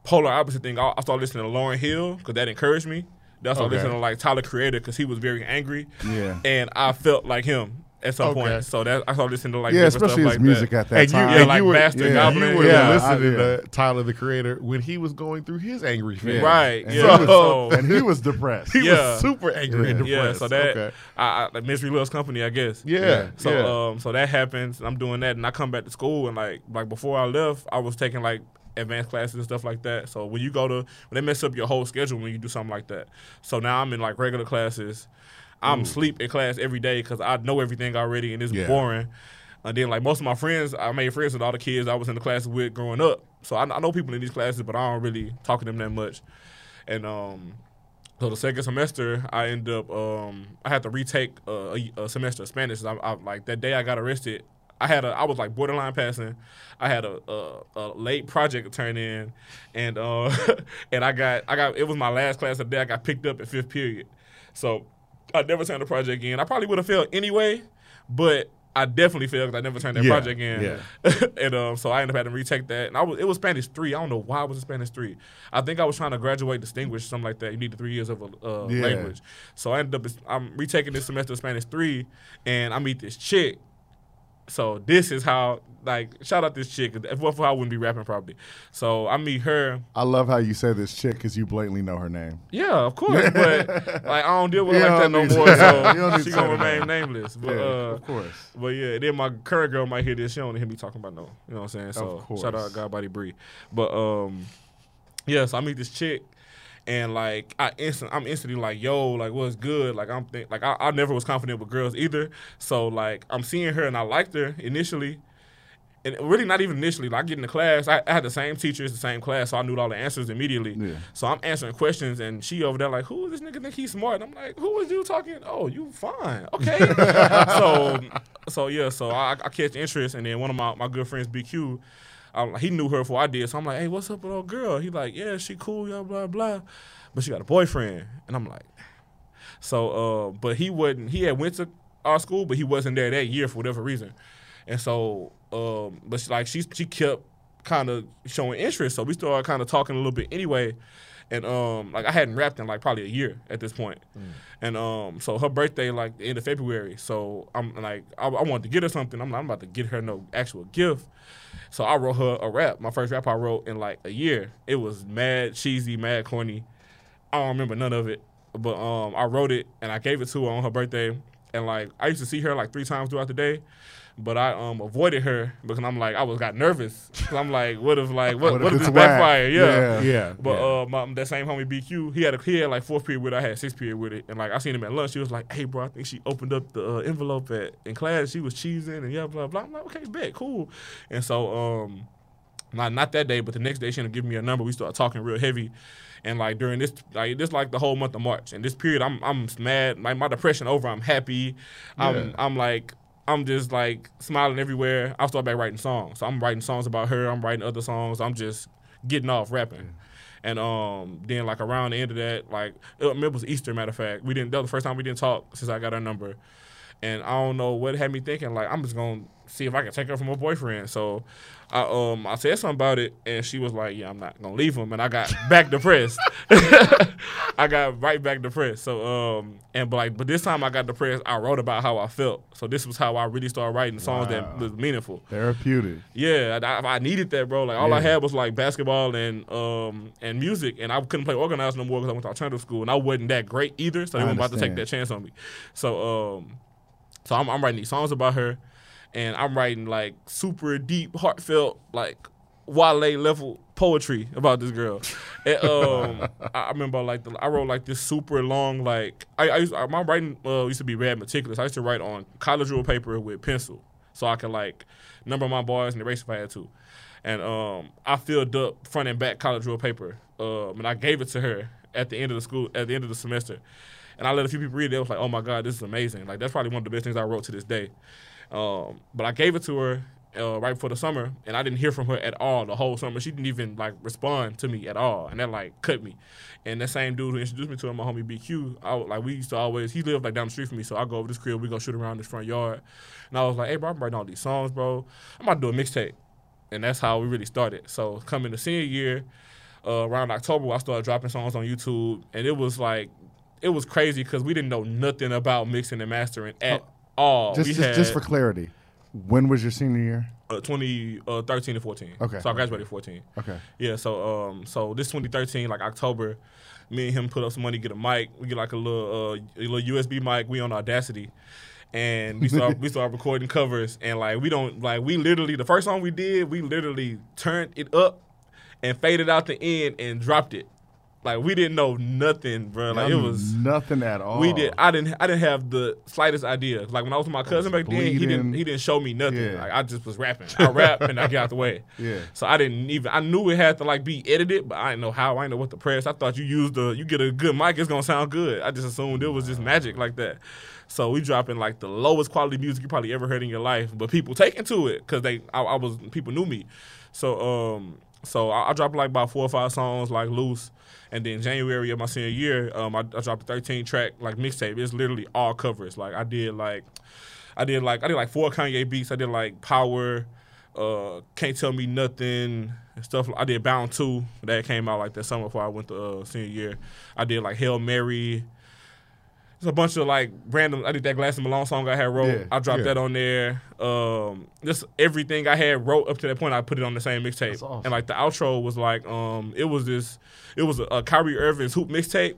polar opposite thing. I, I started listening to Lauryn Hill because that encouraged me. That's I started Okay. listening to like Tyler Creator because he was very angry. Yeah. And I felt like him at some Okay. point. So that I started listening to like yeah, especially stuff his like music that. at that And you. Yeah, and like you were, Bastard yeah, Goblin. you were Yeah, listening I- yeah. to Tyler the Creator when he was going through his angry phase. Right. And Yeah. he was- so, and he was depressed. He Yeah. was super angry and Yeah. yeah. depressed. So that okay. I, I like Misery Loves Company, I guess. Yeah. So yeah. um, so that happens. and I'm doing that, and I come back to school, and like like before I left, I was taking like advanced classes and stuff like that. So when you go to when they mess up your whole schedule when you do something like that. So now I'm in like regular classes. I'm sleep in class every day because I know everything already, and it's Yeah. boring. And then like most of my friends, I made friends with all the kids I was in the classes with growing up. So I, I know people in these classes, but I don't really talk to them that much. And um, so the second semester, I end up um, I had to retake uh, a, a semester of Spanish. I, I like that day I got arrested. I had a I was like borderline passing. I had a, a, a late project to turn in, and uh, and I got I got it was my last class of the day. I got picked up at fifth period, so I never turned the project in. I probably would have failed anyway, but I definitely failed because I never turned that Yeah, project in. yeah. and um, so I ended up having to retake that. And I was it was Spanish three. I don't know why it was Spanish three. I think I was trying to graduate distinguished, something like that. You need the three years of a uh, Yeah. language. So I ended up I'm retaking this semester of Spanish three, and I meet this chick. So this is how like shout out this chick. If what I wouldn't be rapping probably. So I meet her. I love how you say this chick because you blatantly know her name. Yeah, of course. but like I don't deal with her like that no more. So she gonna remain nameless. But yeah, uh, of course. but yeah, then my current girl might hear this. She don't hear me talking about no. You know what I'm saying? So course. shout out God Body Bree. But um, yeah. So I meet this chick, and like I instant, I'm instantly like, yo, like what's good? Like I'm think, like I, I never was confident with girls either. So like I'm seeing her and I liked her initially. And really not even initially. Like I get in the class, I, I had the same teachers, the same class, so I knew all the answers immediately. Yeah. So I'm answering questions, and she over there like, "Who is this nigga think he's smart?" And I'm like, "Who is you talking? Oh, you fine, okay." so, so yeah, so I, I catch interest, and then one of my, my good friends, BQ, um, he knew her before I did, so I'm like, "Hey, what's up with old girl?" He like, "Yeah, she cool, yeah, blah blah," but she got a boyfriend, and I'm like, so, uh, but he wasn't. He had went to our school, but he wasn't there that year for whatever reason, and so, um, but she, like she she kept kind of showing interest, so we started kind of talking a little bit anyway. And um, like I hadn't rapped in like probably a year at this point. and um, so her birthday like the end of February. So I'm like I, I wanted to get her something. I'm, I'm about to get her no actual gift. So I wrote her a rap. My first rap I wrote in like a year. It was mad cheesy, mad corny. I don't remember none of it, but um, I wrote it and I gave it to her on her birthday. And like I used to see her like three times throughout the day, but I um avoided her because I'm like I was got nervous. 'Cause I'm like, what if like what, What what, if if this backfire? Yeah. Yeah. But yeah. uh, my, that same homie BQ, he had a, he had like fourth period with it. I had sixth period with it, and like I seen him at lunch. He was like, "Hey, bro, I think she opened up the uh, envelope at in class. She was cheesing and yeah, blah blah." I'm like, "Okay, bet, cool." And so um, not not that day, but the next day she ended up giving me a number. We started talking real heavy, and like during this like this like the whole month of March. And this period, I'm I'm mad. My my depression over. I'm happy. I'm Yeah. I'm like. I'm just like smiling everywhere. I started back writing songs. So I'm writing songs about her. I'm writing other songs. I'm just getting off rapping. And um, then like around the end of that, like it, it was Easter. Matter of fact, we didn't. That was the first time we didn't talk since I got her number. And I don't know what had me thinking. Like I'm just gonna see if I can take her from her boyfriend. So I um I said something about it, and she was like, "Yeah, I'm not gonna leave him." And I got back depressed. I got right back depressed. So um and but like but this time I got depressed. I wrote about how I felt. So this was how I really started writing songs Wow. that was meaningful. Therapeutic. Yeah, I, I needed that, bro. Like all I had was like basketball and um and music, and I couldn't play organized no more because I went to alternative school, and I wasn't that great either. So they weren't about to take that chance on me. So um, so I'm, I'm writing these songs about her, and I'm writing like super deep, heartfelt, like Wale level poetry about this girl. And, um, I remember like the, I wrote like this super long like I, I used my writing uh, used to be rad meticulous. I used to write on college rule paper with pencil, so I could like number my bars and erase if I had to. And um, I filled up front and back college rule paper, um, and I gave it to her at the end of the school at the end of the semester. And I let a few people read it. They was like, "Oh my god, this is amazing! Like that's probably one of the best things I wrote to this day." Um, but I gave it to her uh, right before the summer, and I didn't hear from her at all the whole summer. She didn't even like respond to me at all, and that like cut me. And that same dude who introduced me to her, my homie BQ, I like we used to always. He lived like down the street from me, so I go over this crib, we go shoot around this front yard, and I was like, "Hey, bro, I'm writing all these songs, bro. I'm about to do a mixtape," and that's how we really started. So coming to senior year, uh, around October, I started dropping songs on YouTube, and it was like. It was crazy because we didn't know nothing about mixing and mastering at all. Just, just, had, just for clarity, when was your senior year? uh, 2013 to 14. Okay. So I graduated 14. Okay. Yeah. So um, so this 2013, like October, me and him put up some money, get a mic. We get like a little uh, a little USB mic. We on Audacity, and we start we start recording covers. And like we don't like we literally the first song we did, we literally turned it up and faded out the end and dropped it. Like we didn't know nothing, bro. Like it was. nothing at all. We did. I didn't. I didn't have the slightest idea. Like when I was with my cousin back then, he didn't. He didn't show me nothing. Yeah. Like I just was rapping. I rap and I get out the way. Yeah. So I didn't even. I knew it had to like be edited, but I didn't know how. I didn't know what to press. I thought you use the. You get a good mic, it's gonna sound good. I just assumed it was just magic like that. So we dropping like the lowest quality music you probably ever heard in your life, but people taking to it because they. I, I was people knew me. So um. So I, I dropped like about four or five songs like loose. And then January of my senior year, um, I, I dropped a 13 track like mixtape. It's literally all covers. Like I did like, I did like I did like four Kanye beats. I did like Power, uh, Can't Tell Me Nothing, and stuff. I did Bound Two that came out like that summer before I went to uh, senior year. I did like Hail Mary, There's a bunch of like random. I did that Glass and Malone song I had wrote. Yeah, I dropped yeah. that on there. Um, just everything I had wrote up to that point, I put it on the same mixtape. Awesome. And like the outro was like, um, it was this, it was a, a Kyrie Irving's hoop mixtape.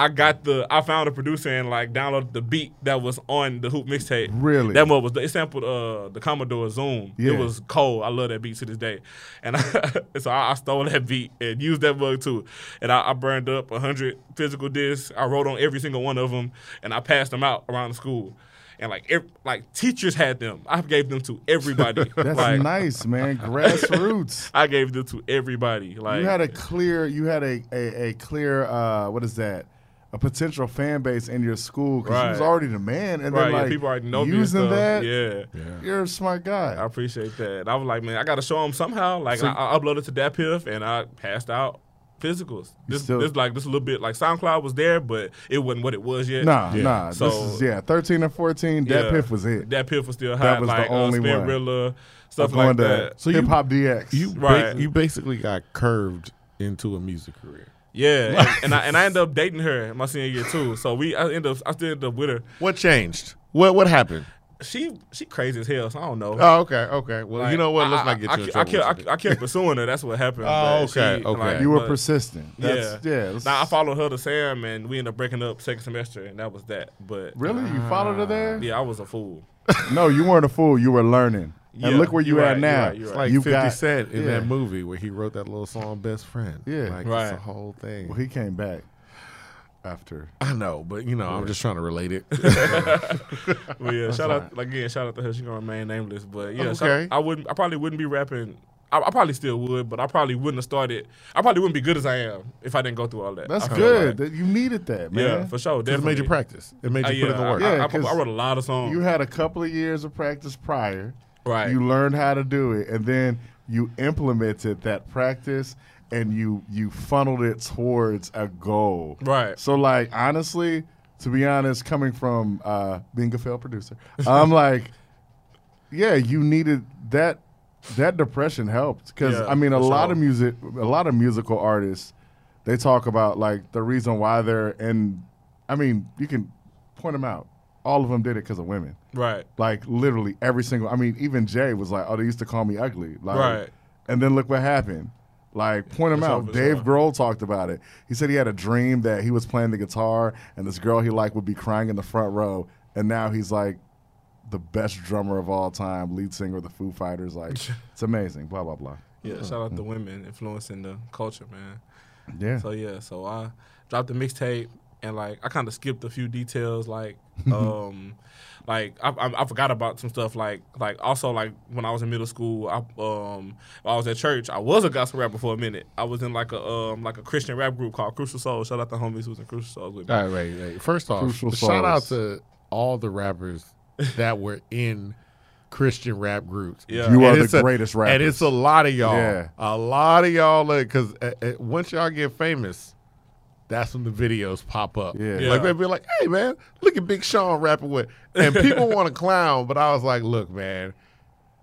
I got the, I found a producer and like downloaded the beat that was on the hoop mixtape. Really? That one was it sampled uh the Commodore Zoom. Yeah. It was cold. I love that beat to this day, and I, so I, I stole that beat and used that bug too. And I, I burned up hundred physical discs. I wrote on every single one of them, and I passed them out around the school. And like ev- like teachers had them. I gave them to everybody. That's like, nice, man. Grassroots. I gave them to everybody. Like you had a clear, you had a a, a clear, uh, what is that? A potential fan base in your school because you was already the man, and right, then yeah, like people already know me and using stuff. that. Yeah. Yeah. You're a smart guy. I appreciate that. I was like, man, I got to show them somehow. Like, So- I, I uploaded to DatPiff and I passed out physicals. This, still- this like this a little bit like SoundCloud was there, but it wasn't what it was yet. Nah, Yeah. nah. So- this is yeah, thirteen and fourteen. That Yeah. piff was it. DatPiff was still hot. That was the only uh, one. Spinrilla, stuff I'm like going to that. So hip hop DX. You ba- you basically got curved into a music career. Yeah, and, and I and I ended up dating her my senior year too. So we I ended up I still ended up with her. What changed? What what happened? She she crazy as hell. So I don't know. Oh, okay, okay. Well, Like, you know what? Let's I- not get I, you I. I, kept, I, I kept pursuing her. That's what happened. Oh, but she, okay, okay. like, you were but- persistent. That's, yeah. that's- Now I followed her to Sam, and we ended up breaking up second semester, and that was that. But really, you followed her there? yeah, I was a fool. No, you weren't a fool. You were learning. Yeah, and look where you you're at right, you're now. right, you're It's right. like You 50 got- Cent in yeah. that movie where he wrote that little song "Best Friend." Yeah. like Right. it's the whole thing. Well, he came back after. I know, but you know, I'm just trying to relate it. Well, yeah, shout out like again, shout out to her. She gonna remain nameless, but yeah, shout- Okay. I wouldn't. I probably wouldn't be rapping. I, I probably still would, but I probably wouldn't have started. I probably wouldn't be good as I am if I didn't go through all that. That's good. like. You needed that, man. Yeah, for sure. 'Cause it made you practice. It made Uh, you put in the yeah, work. I, Yeah, I, 'cause I wrote a lot of songs. You had a couple of years of practice prior. Right. You learned how to do it, and then you implemented that practice, and you you funneled it towards a goal. right. So, like, honestly, to be honest, coming from uh, being a failed producer, I'm like, yeah, you needed that. That depression helped because Yeah, I mean, a lot sure. of music, a lot of musical artists, they talk about like the reason why they're in. I mean, you can point them out. All of them did it because of women. Right. Like literally every single. I mean, even Jay was like, "Oh, they used to call me ugly." Like, Right. And then look what happened. Like, point him out. Dave. Grohl talked about it. He said he had a dream that he was playing the guitar and this girl he liked would be crying in the front row, and now he's like the best drummer of all time, lead singer of the Foo Fighters. Like, it's amazing. Blah blah blah. Yeah. Shout out to hmm. women influencing the culture, man. Yeah. So yeah, so I dropped the mixtape and like I kind of skipped a few details, like um, like I, I, I forgot about some stuff, like like also like when I was in middle school, I um I was at church, I was a gospel rapper for a minute. I was in like a um like a Christian rap group called Crucial Souls. Shout out to homies who was in Crucial Souls with me. All right, right, wait. First off, Crucial shout out to all the rappers that were in Christian rap groups. Yeah. You And are the a- greatest rapper, And it's a lot of y'all. Yeah. A lot of y'all, because uh, uh, once y'all get famous, that's when the videos pop up. Yeah. Yeah. Like they'd be like, hey, man, look at Big Sean rapping with. And people want to clown, but I was like, look, man.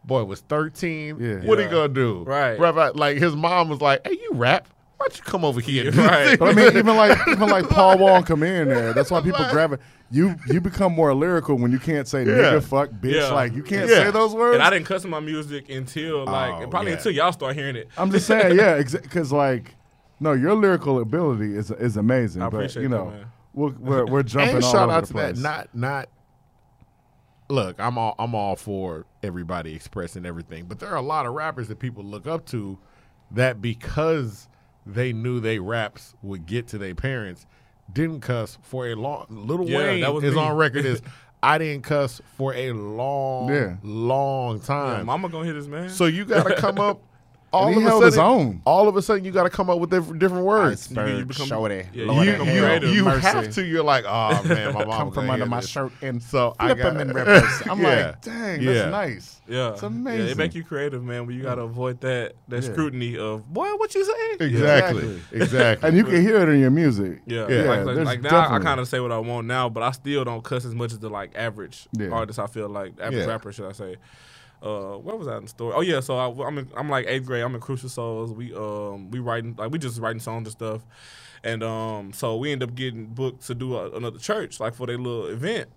Boy was 13. Yeah. What he Yeah. gonna do? Right. Rap Like his mom was like, hey, you rap? Why don't you come over here and Right. But I mean, even like even like Paul Wall come in there. That's why people grab it. You you become more lyrical when you can't say Yeah. nigga, fuck, bitch. Yeah. Like you can't Yeah. say those words. And I didn't cuss my music until like Oh, probably yeah. until y'all start hearing it. I'm just saying, yeah, because like, no, your lyrical ability is is amazing. I but appreciate you that, know, man. we're, we're we're jumping and all shout over out the to place. that. Not not. Look, I'm all I'm all for everybody expressing everything, but there are a lot of rappers that people look up to that because they knew they raps would get to their parents, didn't cuss for a long. Little Yeah, Wayne that was is me. on record as I didn't cuss for a long, Yeah. long Yeah, time. mama gonna hit this man. so you got to come up. All And of he a sudden, his own. all of a sudden, you got to come up with different, different words. You- you become- shorty, yeah, Lord you you, you have to. You're like, oh man, my mom come from under my shirt and So I got, them in reverse. I'm Yeah. like, dang, Yeah. that's nice. Yeah, It's Yeah, amazing. it make you creative, man. But you gotta avoid that that Yeah. scrutiny of boy, what you saying? Exactly, exactly. And you can hear it in your music. Yeah, Yeah. like, like, like now I kind of say what I want now, but I still don't cuss as much as the like average Yeah. artist. I feel like average rapper, should I say? Uh, where was I in the story? Oh yeah, so I, I'm in, I'm like eighth grade. I'm in Crucial Souls. We um we writing like we just writing songs and stuff, and um so we end up getting booked to do a, another church like for their little event.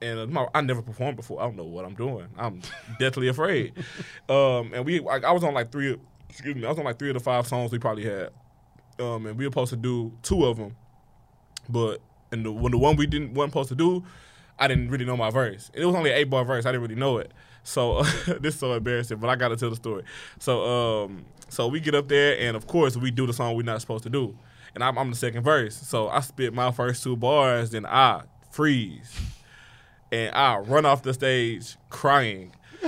And uh, my, I never performed before. I don't know what I'm doing. I'm deathly afraid. Um, and we, I, I was on like three. Excuse me. I was on like three of the five songs we probably had. Um, and we were supposed to do two of them, but and the, when the one we didn't wasn't supposed to do, I didn't really know my verse. It was only an eight bar verse. I didn't really know it. So this is so embarrassing, but I got to tell the story. So um, so we get up there, and of course we do the song we're not supposed to do, and I'm, I'm the second verse. So I spit my first two bars, then I freeze, and I run off the stage crying,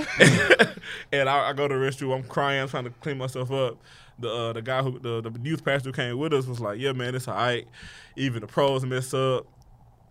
and I, I go to the restroom. I'm crying, I'm trying to clean myself up. The uh, the guy who the, the youth pastor who came with us was like, "Yeah, man, it's alright. Even the pros mess up."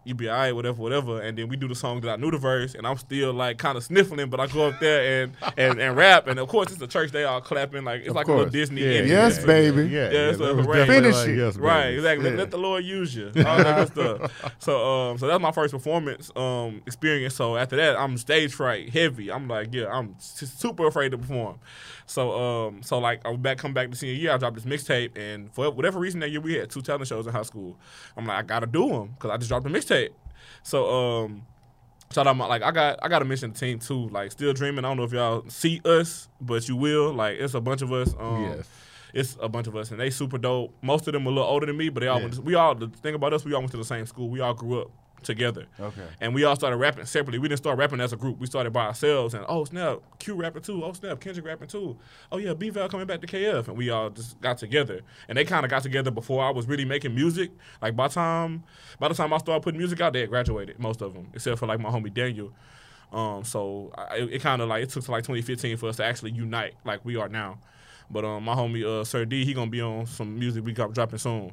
You be all right, whatever, whatever. And then we do the song that I knew the verse, and I'm still like kind of sniffling, but I go up there and, and, and rap. And of course, it's a church, they all clapping. Like, it's Of like a little. Disney. Yeah, ending. Yes, yeah, baby. Yeah, yeah, Yeah, it's that a was parade. Finish it. yes, Right, exactly. Let, Yeah. let the Lord use you. All that good stuff. So, um, so that's my first performance um, experience. So after that, I'm stage fright heavy. I'm like, yeah, I'm super afraid to perform. So, um, so like, I was back, come back to senior year. I dropped this mixtape, and for whatever reason that year, we had two talent shows in high school. I'm like, I gotta do them because I just dropped a mixtape. So, um, shout out my like I got I got to mention the team too. Like, still dreaming. I don't know if y'all see us, but you will. Like, it's a bunch of us. Um, Yes. it's a bunch of us, and they super dope. Most of them a little older than me, but they all Yeah. went to, we all the thing about us, we all went to the same school. We all grew up together, Okay. and we all started rapping separately. We didn't start rapping as a group. We started by ourselves, and oh snap, Q rapping too. Oh snap, Kendrick rapping too. Oh yeah, B Val coming back to KF, and we all just got together. And they kind of got together before I was really making music. Like by time by the time I started putting music out, they had graduated, most of them, except for like my homie Daniel. Um, so I, it, it kind of like it took to like 2015 for us to actually unite like we are now. But um, my homie uh, Sir D, he gonna be on some music we got dropping soon,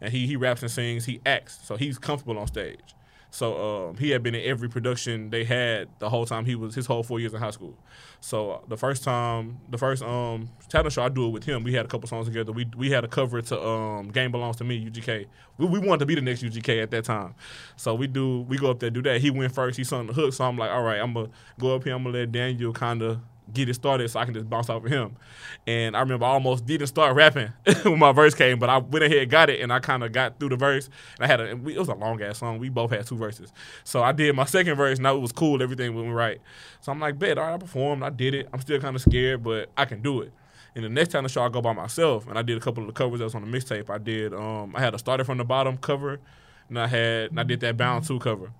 and he he raps and sings, he acts, so he's comfortable on stage. So um, he had been in every production they had the whole time he was his whole four years in high school. So uh, the first time, the first um talent show I do it with him. We had a couple songs together. We we had a cover to um Game Belongs to Me UGK. We, we wanted to be the next UGK at that time. So we do we go up there do that. He went first. He sung the hook. So I'm like, all right, I'm gonna go up here. I'm gonna let Daniel kind of get it started so I can just bounce off of him. And I remember I almost didn't start rapping when my verse came, but I went ahead and got it, and I kind of got through the verse. And I had a, it was a long ass song. We both had two verses, so I did my second verse. Now it was cool. Everything went right. So I'm like, bet, all right, I performed. I did it. I'm still kind of scared, but I can do it. And the next time the show, I go by myself, and I did a couple of the covers that was on the mixtape. I did, um, I had a started from the bottom cover, and I had, and I did that bound two cover.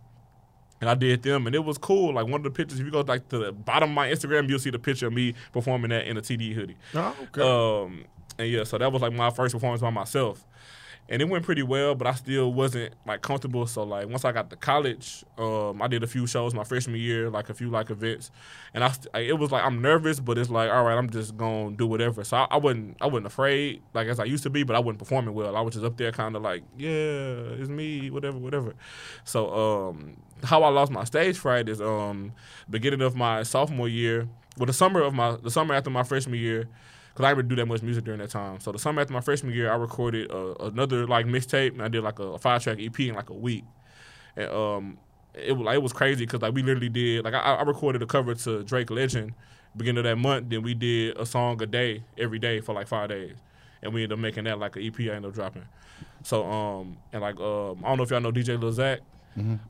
And I did them, and it was cool. Like one of the pictures, if you go like to the bottom of my Instagram, you'll see the picture of me performing that in a TD hoodie. Oh, okay. Um, and yeah, so that was like my first performance by myself, and it went pretty well. But I still wasn't like comfortable. So like once I got to college, um, I did a few shows my freshman year, like a few like events, and I st- it was like I'm nervous, but it's like all right, I'm just gonna do whatever. So I, I wasn't I wasn't afraid like as I used to be, but I wasn't performing well. I was just up there kind of like yeah, it's me, whatever, whatever. So um, how I lost my stage fright is um beginning of my sophomore year, well the summer of my the summer after my freshman year because I didn't do that much music during that time. So the summer after my freshman year, I recorded uh, another like mixtape, and I did like a, a five track EP in like a week. And um, it was like it was crazy because like we literally did like I, I recorded a cover to Drake Legend beginning of that month. Then we did a song a day every day for like five days, and we ended up making that like an EP. I ended up dropping. So um and like um I don't know if y'all know DJ Lil Zach.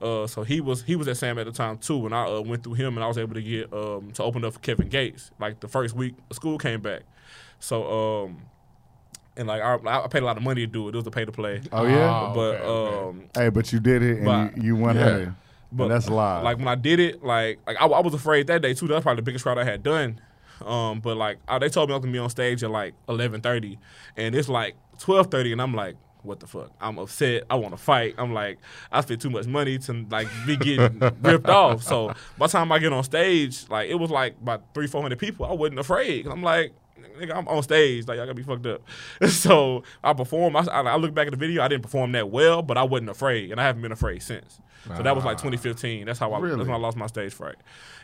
Uh, so he was he was at Sam at the time too, and I uh, went through him, and I was able to get um to open up for Kevin Gates like the first week school came back. So um, and like I, I paid a lot of money to do it. It was a pay to play. Oh yeah. Oh, but okay, okay. um, Hey, but you did it and But- you, you won Yeah. hundred. but But that's live. Like when I did it, like like I, I was afraid that day too. That's probably the biggest crowd I had done. Um, but like I, they told me I was gonna be on stage at like eleven thirty, and it's like twelve thirty, and I'm like, what the fuck? I'm upset. I want to fight. I'm like, I spent too much money to like be getting ripped off. So by the time I get on stage, like it was like about three, four hundred people. I wasn't afraid. I'm like, nigga, I'm on stage. Like I gotta be fucked up. so I perform. I, I look back at the video. I didn't perform that well, but I wasn't afraid, and I haven't been afraid since. So that was like 2015. That's how I Really? that's when I lost my stage fright.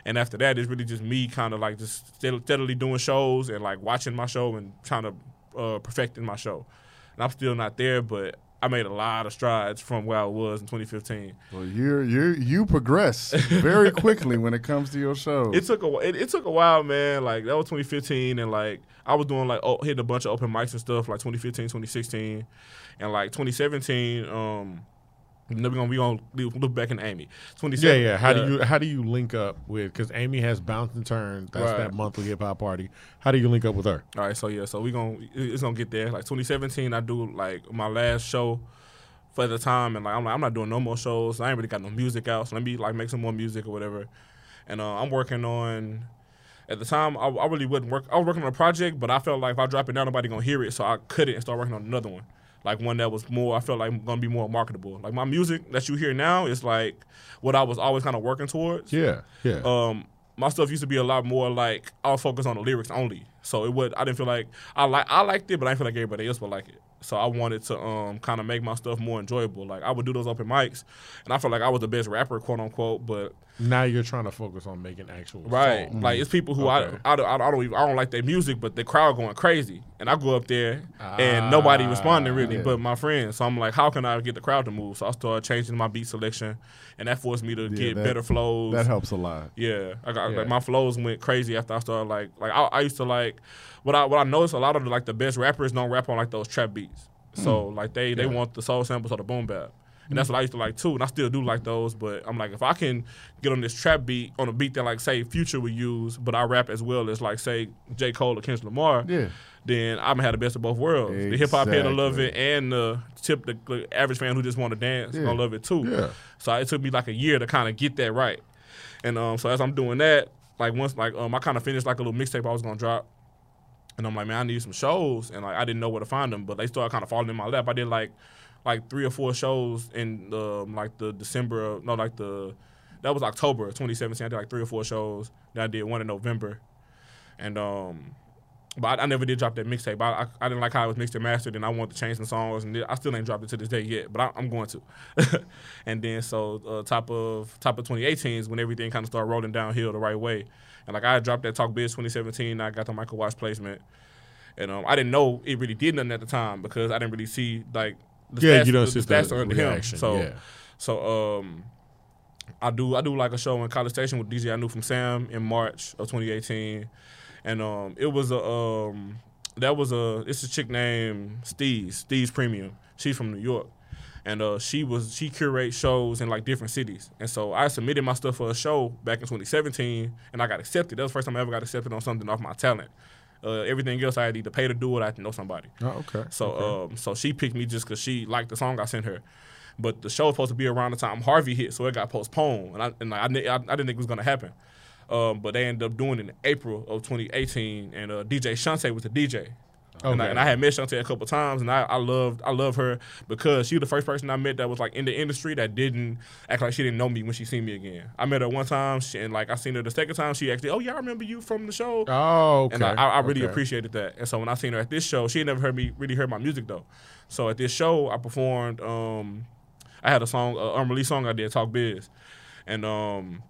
And after that, it's really just me kind of like just steadily doing shows and like watching my show and trying to uh, perfecting my show. And I'm still not there, but I made a lot of strides from where I was in 2015. Well, you're you you progress very quickly when it comes to your shows. It took a it, it took a while, man. Like that was 2015, and like I was doing like oh, hitting a bunch of open mics and stuff like 2015, 2016, and like 2017. Um, and then we're gonna we gonna look back in Amy. Yeah, 27. yeah. How uh, do you how do you link up with? Because Amy has Bounce and Turn. That's Right. that monthly hip hop party. How do you link up with her? All right, so yeah, so we gonna it's gonna get there. Like 2017, I do like my last show for the time, and like I'm like I'm not doing no more shows. I ain't really got no music out, so let me like make some more music or whatever. And uh, I'm working on. At the time, I, I really wouldn't work. I was working on a project, but I felt like if I drop it down, nobody gonna hear it, so I couldn't and start working on another one. Like one that was more, I felt like gonna be more marketable. Like my music that you hear now is like what I was always kind of working towards. Yeah, yeah. Um, my stuff used to be a lot more like I'll focus on the lyrics only. So it would I didn't feel like I like I liked it, but I didn't feel like everybody else would like it. So I wanted to um kind of make my stuff more enjoyable. Like I would do those open mics, and I felt like I was the best rapper, quote unquote. But now you're trying to focus on making actual right, songs. like it's mm-hmm. people who Okay. I, I don't I don't even, I don't like their music, but the crowd going crazy, and I go up there and nobody ah, responding really, yeah. but my friends. So I'm like, how can I get the crowd to move? So I started changing my beat selection, and that forced me to get that- better flows. that helps a lot. Yeah, I got Yeah. like my flows went crazy after I started like like I, I used to like what I what I noticed a lot of the, like the best rappers don't rap on like those trap beats. So mm. like they they. Want the soul samples or the boom bap. And that's what I used to like too, and I still do like those. But I'm like, if I can get on this trap beat, on a beat that like say Future would use, but I rap as well as like say J Cole or Kendrick Lamar, Yeah. then I'm gonna have the best of both worlds. The hip hop head will love it, and the tip the, the average fan who just want to dance Yeah. gonna love it too. Yeah. So it took me like a year to kind of get that right. And um, so as I'm doing that, like once like um, I kind of finished like a little mixtape I was gonna drop, and I'm like, man, I need some shows, and like I didn't know where to find them, but they started kind of falling in my lap. I did like like three or four shows in um, like the December, of, no, like the that was October of 2017. I did like three or four shows. Then I did one in November, and um. But I, I never did drop that mixtape. I, I I didn't like how it was mixed and mastered, and I wanted to change some songs, and I still ain't dropped it to this day yet. But I, I'm going to. and then so uh, top of top of 2018 is when everything kind of started rolling downhill the right way. And like I dropped that Talk Biz 2017, I got the Michael Watts placement, and um, I didn't know it really did nothing at the time because I didn't really see like the Yeah, stats, you don't the, see the stats the under him. reaction, So yeah. so um, I do I do like a show in College Station with DJ I knew from Sam in March of 2018, and um, it was a um, that was a it's a chick named Steez Steez Premium. She's from New York, and uh, she was she curates shows in like different cities, and so I submitted my stuff for a show back in 2017, and I got accepted. That was the first time I ever got accepted on something off my talent. Uh, everything else I had to either pay to do it, I had to know somebody. Oh, okay. So um, so she picked me just because she liked the song I sent her. But the show was supposed to be around the time Harvey hit, so it got postponed, and I and I, I, I didn't think it was gonna happen. Um, but they ended up doing it in April of 2018, and uh, DJ Shante was the DJ. And, I, and I had met Shante a couple times, and I, I loved I love her because she was the first person I met that was like in the industry that didn't act like she didn't know me when she seen me again. I met her one time, she, and like I seen her the second time, she actually, oh yeah, I remember you from the show. Oh, okay. And I, I really Okay. appreciated that. And so when I seen her at this show, she had never heard me really heard my music though. So at this show, I performed. Um, I had a song, uh, unreleased song I did, Talk Biz, and um,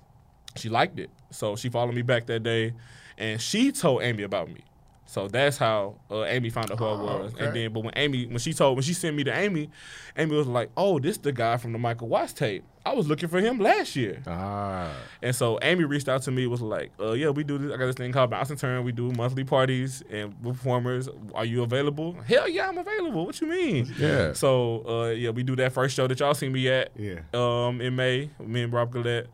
she liked it. So she followed me back that day, and she told Amy about me. So that's how uh, Amy found out who I was. okay. And then, but when Amy, when she told, when she sent me to Amy, Amy was like, "Oh, this the guy from the Michael Watts tape. I was looking for him last year." Ah, And so Amy reached out to me, was like, uh, "Yeah, we do this. I got this thing called Bounce and Turn. We do monthly parties and performers. Are you available? Hell yeah, I'm available. What you mean? Yeah. So uh, yeah, we do that first show that y'all seen me at. Yeah. Um, in May, me and Rob Gillette,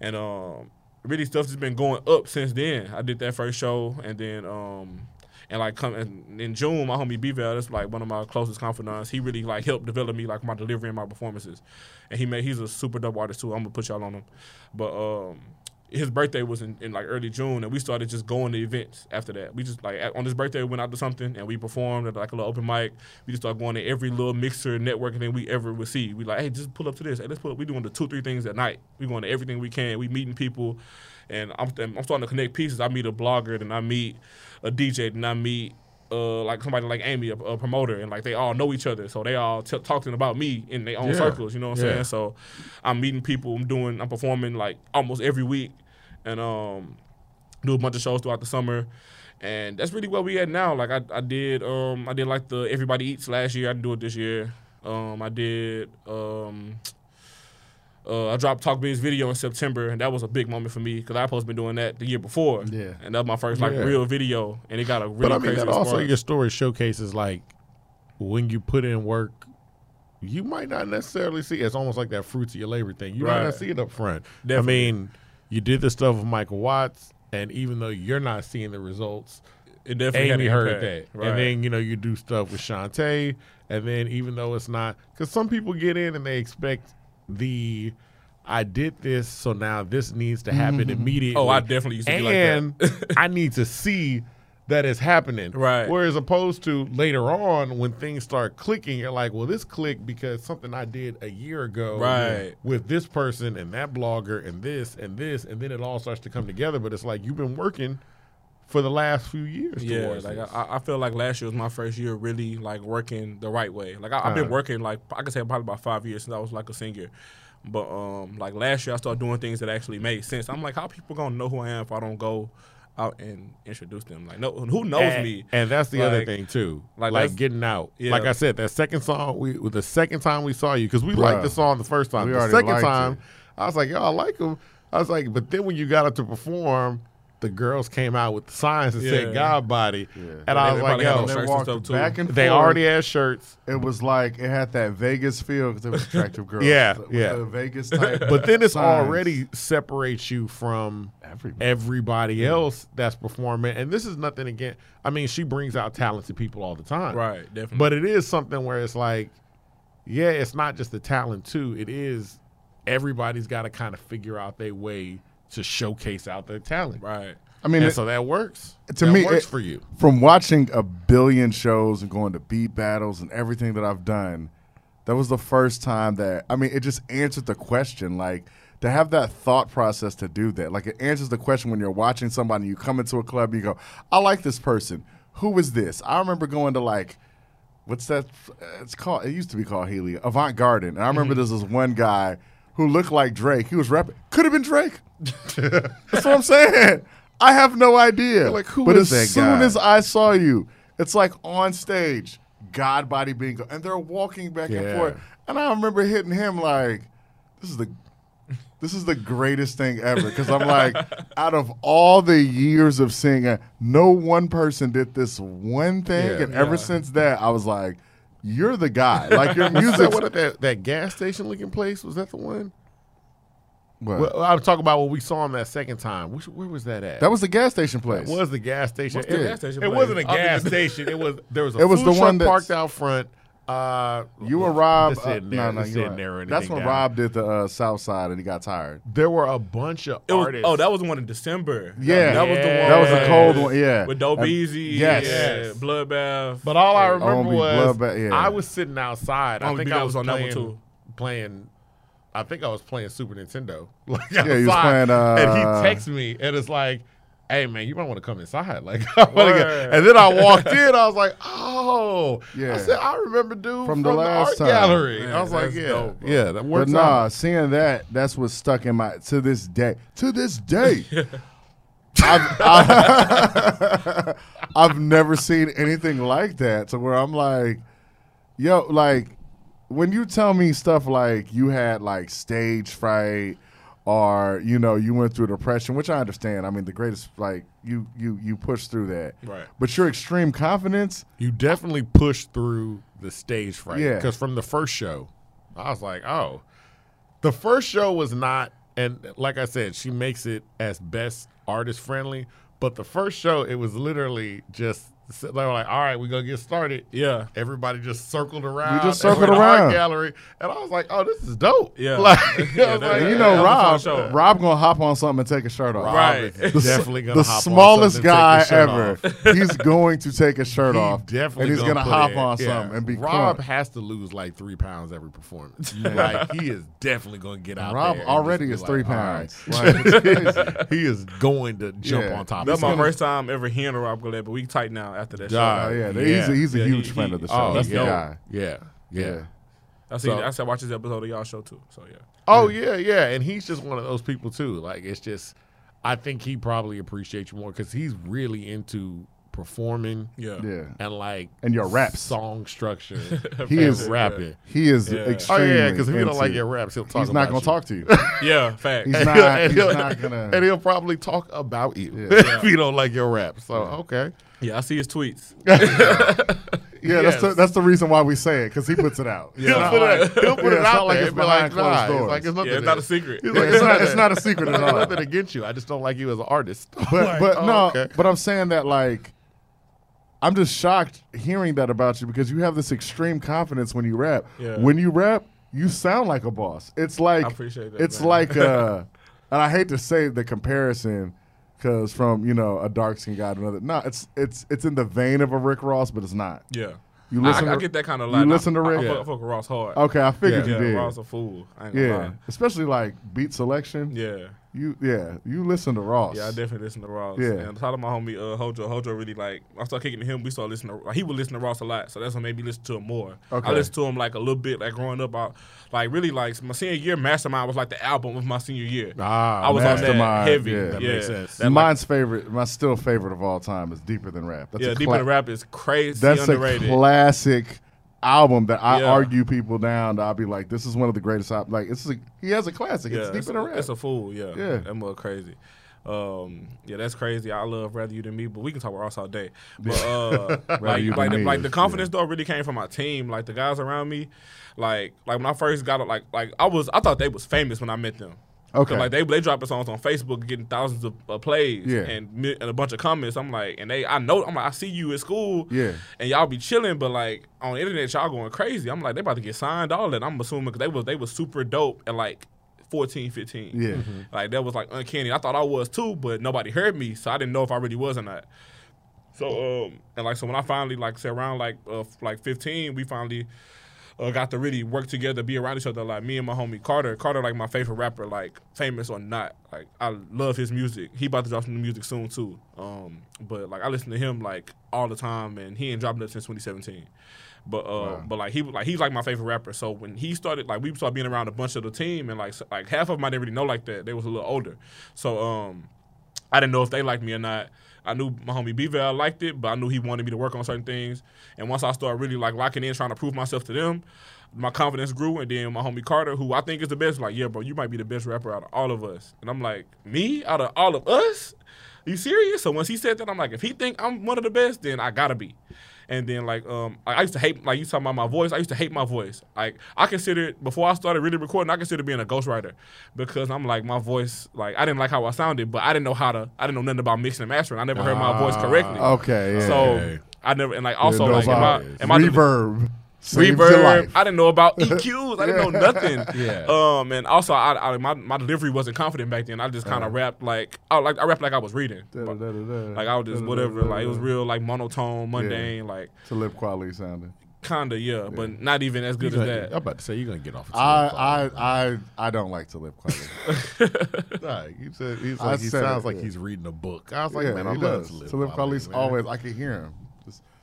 and um, really stuff has been going up since then. I did that first show, and then um. And like come in, in June, my homie Bevel, that's like one of my closest confidants. He really like helped develop me like my delivery and my performances. And he made he's a super dope artist too. I'm gonna put y'all on him. But um his birthday was in, in like early June and we started just going to events after that. We just like on his birthday we went out to something and we performed at like a little open mic. We just started going to every little mixer and networking thing we ever would see. We like, hey, just pull up to this. Hey, let's pull up. We doing the two, three things at night. We going to everything we can. We meeting people and I'm I'm starting to connect pieces. I meet a blogger, then I meet a DJ, then I meet uh, like somebody like Amy, a, a promoter, and like they all know each other, so they all t- talking about me in their own Yeah. circles. You know what I'm Yeah. saying? So I'm meeting people. I'm doing. I'm performing like almost every week, and um, do a bunch of shows throughout the summer. And that's really where we at now. Like I, I did, um, I did like the Everybody Eats last year. I didn't do it this year. Um, I did. Um, uh, I dropped Talk Biz video in September, and that was a big moment for me because I supposed to been doing that the year before. Yeah. and that was my first like Yeah. real video, and it got a really But I mean, crazy that also response. your story showcases like when you put in work, you might not necessarily see. It's almost like that fruits of your labor thing. You might not see it up front. Definitely. I mean, you did the stuff with Michael Watts, and even though you're not seeing the results, It definitely had Amy an heard impact. that. Right. And then, you know, you do stuff with Shantae. And then, even though it's not, because some people get in and they expect the, I did this, so now this needs to happen mm-hmm. immediately. Oh, I definitely used to be like And. I need to see that it's happening. Right. Whereas opposed to later on when things start clicking, you're like, well, this clicked because something I did a year ago Right. with this person and that blogger and this and this, and then it all starts to come together. But it's like you've been working for the last few years Yeah, like. I, I feel like last year was my first year really like working the right way. Like I, I've been Uh-huh. working like I could say probably about five years since I was like a senior. But um, like last year I started doing things that actually made sense. I'm like, how people gonna know who I am if I don't go out and introduce them? Like, no, who knows and, me? And that's the other thing too. like, Like, getting out. Yeah. Like I said, that second song we the second time we saw you because we Bruh. liked the song the first time. We the second liked time, it. I was like, yo, I like him. I was like, but then when you got up to perform, the girls came out with the signs that Yeah. said God body, Yeah. and Yeah, I was like, probably yo, no They shirts and walked stuff, back and they already had shirts. It was like it had that Vegas feel because it was attractive girls. Yeah, With yeah. The Vegas type. But then it's already separates you from Everybody. everybody else that's performing. And this is nothing again. I mean, she brings out talented people all the time. right, definitely. But it is something where it's like, yeah, it's not just the talent too. It is everybody's got to kind of figure out their way to showcase out their talent. right, I mean, And it- so that works. to That me, works it- for you. from watching a billion shows and going to beat battles and everything that I've done, that was the first time that I mean, it just answered the question. Like to have that thought process to do that, like it answers the question when you're watching somebody. You come into a club, you go, "I like this person. Who is this?" I remember going to like. What's that? It's called. It used to be called Healy Avant Garden. And I remember Mm-hmm. there was this one guy who looked like Drake. He was rapping. Could have been Drake. That's what I'm saying. I have no idea. Like, who but as soon guy? as I saw you, it's like on stage, God body bingo, and they're walking back and forth. And I remember hitting him like, "This is the, this is the greatest thing ever." Because I'm like, out of all the years of singing, no one person did this one thing, Yeah. and ever since that, I was like, "You're the guy." Like your Is music. what that that gas station looking place was that the one? What? Well, I'm talking about when we saw him that second time. Which, where was that at? that was the gas station place. It was the gas station. What's the it, gas station it place? wasn't a gas station. It was there was a It was food the truck one that's- parked out front. Uh, You and Rob. This uh, isn't no, there- no, this you're right. there That's when down. Rob did the uh, South Side and he got tired. there were a bunch of it was, artists. oh, that was the one in December. Yeah. that was the one. That was a cold one, yeah. with Dope Easy. yes. Yes. Bloodbath. But all I remember Omri was Bloodbath, yeah. I was sitting outside. I think Bloodbath I was, was on that one, playing, too. playing. I think I was playing Super Nintendo. Like he was playing, uh, and he texts me and it's like, "Hey man, you might want to come inside." Like, I get, and then I walked in. I was like, "Oh, Yeah. I said, "I remember dude From from, the the, last art time. gallery." Man, I was like, "Yeah, dope, bro. yeah, that But nah, out." seeing that, that's what stuck in my to this day. To this day. I've, I, I've never seen anything like that. To where I'm like, yo, like when you tell me stuff like you had like stage fright or you know you went through depression, which I understand. I mean, the greatest like you you you push through that. Right. But your extreme confidence, You definitely pushed through the stage fright. Yeah. Because from the first show, I was like, oh. The first show was not, and like I said, she makes it as best artist friendly. But the first show, it was literally just, they were like, all right, we're going to get started. yeah, Everybody just circled around. We just circled went to art around. gallery. And I was like, oh, this is dope. Yeah. Like, Yeah, that- like, you know that Rob. Rob gonna hop on something and take a shirt off. Right. the, definitely going to the hop smallest on something and guy take ever. he's going to take a shirt He off, definitely and he's gonna, gonna, hop in- on yeah. something and be Rob crunk. has to lose like three pounds every performance. like he is definitely going to get out. Rob there already is be three like, all right. pounds. Like, it's crazy. he is going to jump Yeah. on top. Of this. That's my first time ever hearing a Rob Gillette, but we tight now after that Yeah. Oh, show. yeah, Yeah. he's a, he's a Yeah, huge he- friend he- of the oh, show. Oh, That's yeah. the guy. Yeah, yeah. Yeah. I seen. So- I said watch this episode of y'all show too. So yeah. Oh yeah, yeah, and he's just one of those people too. Like it's just, I think he probably appreciates you more because he's really into performing Yeah. Yeah. and like And your rap song structure. He is rapping. He is Yeah. Oh yeah, because if you don't like your raps, he'll talk. he's not gonna talk to you. Yeah, fact. He's and not. he'll- and He's not gonna. and he'll probably talk about you Yeah. if you don't like your rap. So okay, yeah, I see his tweets. Yeah, that's the, that's the reason why we say it because he puts it out. Yeah. He'll not put like- it, he'll put yeah, it it's out not like there. it's It's behind behind closed closed doors. It's like it's nothing. Yeah, it's not a secret. He's Yeah, like, it's not. It's not a secret at all. nothing against you. I just don't like you as an artist. But Like, but oh, no. okay. But I'm saying that like, I'm just shocked hearing that about you because you have this extreme confidence when you rap. Yeah. When you rap, you sound like a boss. It's like I appreciate that, It's man. like uh, and I hate to say the comparison. Because from you know a dark skin guy to another, no, it's it's it's in the vein of a Rick Ross, but it's not. Yeah. You I, listen I, to- get that kind of you listen to Rick? I, Yeah. fuck, I fuck Ross hard. Okay, I figured yeah, you did. Ross a fool. I ain't gonna yeah, lie. especially like beat selection. Yeah. You yeah, you listen to Ross. Yeah, I definitely listen to Ross. Yeah. And shout out my homie uh, Hojo. Hojo really like. I started kicking to him. We started listening. To, like, he would listen to Ross a lot, so that's what made me listen to him more. Okay. I listened to him like a little bit. Like growing up, I like really like my senior year. Mastermind was like the album of my senior year. Ah, I was on that Mastermind, heavy. yeah. Yeah, That makes sense. That, like, Mine's favorite, my still favorite of all time is Deeper Than Rap. That's yeah, a Deep cla- in Rap is crazy That's underrated. a classic album that I Yeah. argue people down. I'll be like, this is one of the greatest. Al-. Like, it's a, he has a classic. yeah, it's Deep it's, in the Rap. it's a fool. Yeah, Yeah. that mother crazy. Um, yeah, that's crazy. I love rather you than me, but we can talk about Ross all day. But uh, like, You like, the, like the confidence though really came from my team. Like the guys around me, like like when I first got it, like like I was I thought they was famous when I met them. 'Cause, Okay. like they they dropping songs on Facebook, getting thousands of uh, plays, Yeah. and and a bunch of comments. I'm like, and they I know I'm like I see you at school, Yeah. and y'all be chilling, but like on the internet y'all going crazy. I'm like they about to get signed, all that. I'm assuming because they was they was super dope at like 14, 15. Yeah. Like that was like uncanny. I thought I was too, but nobody heard me, so I didn't know if I really was or not. So um and like so when I finally like say around like uh like 15, we finally uh, got to really work together, be around each other. Like me and my homie Carter. Carter like my favorite rapper, like famous or not. Like I love his music. He about to drop some new music soon too. Um, but like I listen to him like all the time, and he ain't dropped it since 2017. But uh, but like he like he's like my favorite rapper. So when he started, like we started being around a bunch of the team, and like like half of them I didn't really know like that. They was a little older. So um, I didn't know if they liked me or not. I knew my homie B-Val liked it, but I knew he wanted me to work on certain things. And once I started really like locking in, trying to prove myself to them, my confidence grew. And then my homie Carter, who I think is the best, like, yeah, bro, you might be the best rapper out of all of us. And I'm like, me out of all of us? you serious? So once he said that, I'm like, if he think I'm one of the best, then I gotta be. And then like um, I I used to hate like you talking about my voice. I used to hate my voice. Like I considered before I started really recording, I considered being a ghostwriter because I'm like my voice. Like I didn't like how I sounded, but I didn't know how to. I didn't know nothing about mixing and mastering. I never heard my voice correctly. Okay. Yeah. So. I never and like also like am I, am I reverb. saves your reverb. I didn't know about EQs. I didn't know nothing. Yeah. Um, and also, I, I my my delivery wasn't confident back then. I just kind of rapped like I like I rapped like I was reading. But, like I was just whatever. Like it was real like monotone, mundane. Like Talib Kweli sounding. kinda yeah, but not even as good You as gonna- that. I'm about to say you're gonna get off. Of I, I I I don't like Talib Kweli. Nah, you said he's I like he said sounds it, like yeah. he's reading a book. I was like, yeah, man, I he love does. Talib To lip Kweli, quality's always. I can hear him.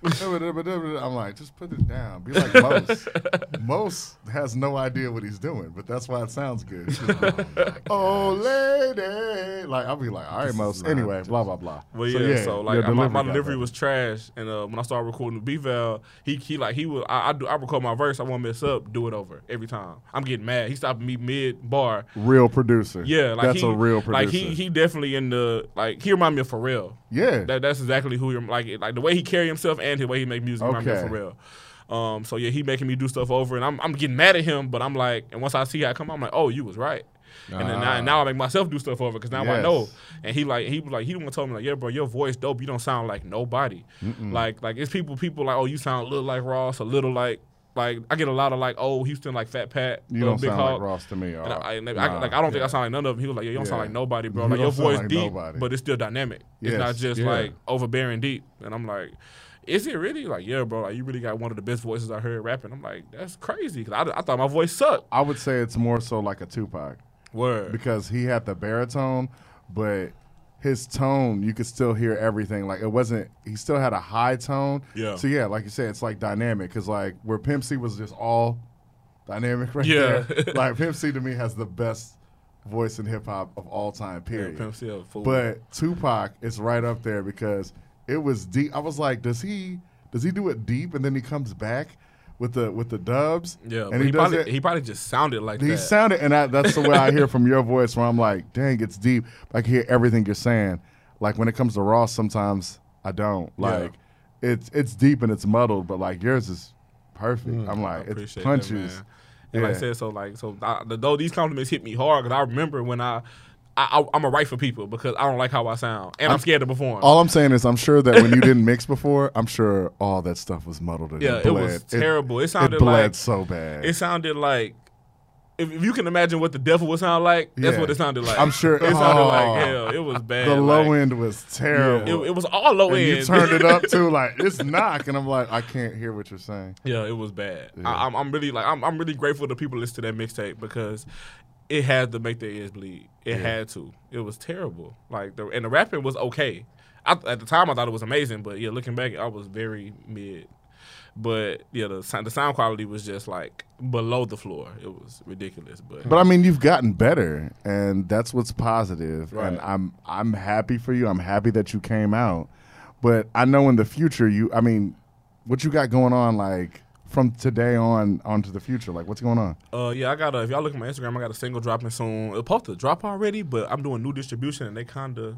Just, I'm like, just put it down. Be like Mos. Mos has no idea what he's doing, but that's why it sounds good. He's like, oh, lady. Like I'll be like, all right, Mos. Anyway, just- blah blah blah. But yeah, so, like your I- my, my delivery was trash, and uh, when I started recording the B-Val, he he like he was I, I do I record my verse, I won't mess up, do it over every time. I'm getting mad. He stopped me mid bar. real producer. Yeah, like that's he, a real producer. Like he he definitely in the like he remind me of Pharrell. yeah, That that's exactly who you're like like the way he carry himself and the way he make music Okay. of Pharrell. Um, so yeah, he making me do stuff over, and I'm I'm getting mad at him, but I'm like, and once I see how it come, I'm like, oh, you was right. And then now, now I make myself do stuff over because now I know. And he like he was like he the one told me like yeah bro your voice dope you don't sound like nobody like like it's people people like oh you sound a little like Ross a little like like I get a lot of like oh Houston like Fat Pat you uh, don't Big sound like Ross to me. And I, I, uh, I- like I don't think. I sound like none of them. He was like, "Yeah, you don't sound like nobody, bro. You Like your voice like deep, nobody. but it's still dynamic. It's not just yeah. like overbearing deep." And I'm like, "Is it really?" Like, yeah, bro. Like you really got one of the best voices I heard rapping. I'm like, that's crazy because I, I thought my voice sucked. I would say it's more so like a Tupac. Word. because he had the baritone, but his tone you could still hear everything. Like it wasn't. He still had a high tone. Yeah. So yeah, like you said, it's like dynamic. Because like where Pimp C was just all dynamic right Yeah. there. like Pimp C to me has the best voice in hip hop of all time. Yeah, Period. Pimp C. But Tupac is right up there because It was deep. I was like, does he does he do it deep and then he comes back with the with the dubs? Yeah, and he, he, does probably it. he probably just sounded like that. He that. sounded, and I, that's the way I hear from your voice. Where I'm like, dang, it's deep. I can hear everything you're saying. Like when it comes to Ross, sometimes I don't. Yeah. Like it's it's deep and it's muddled, but like yours is perfect. I'm Mm, I like, it's appreciate punches. That. And like I said, so like so I, though these compliments hit me hard because I remember when I. I, I, I'm a right for people because I don't like how I sound, and I'm, scared to perform. All I'm saying is, I'm sure that when you didn't mix before, I'm sure all that stuff was muddled. And yeah, it, it was terrible. It, It, sounded bled like so bad. it sounded like if, if you can imagine what the devil would sound like, that's Yeah. what it sounded like. I'm sure- it sounded Oh. like hell. It was bad. the low like, end was terrible. It, it was all low and end. you turned it up too, like it's knock, and I'm like, I can't hear what you're saying. Yeah, it was bad. Yeah. I, I'm, I'm really like I'm, I'm really grateful to people listen to that mixtape because it had to make their ears bleed. It had to. It was terrible. Like the and the rapping was okay. I, at the time, I thought it was amazing, but yeah, looking back, I was very mid. But yeah, the sound, the sound quality was just like below the floor. It was ridiculous. But, But I mean, you've gotten better, and that's what's positive. And I'm I'm happy for you. I'm happy that you came out. But I know in the future, you. I mean, what you got going on, like from today on onto the future, like what's going on? Uh, yeah, I got a. If y'all look at my Instagram, I got a single dropping soon. It's supposed to drop already, but I'm doing new distribution, and they kind of,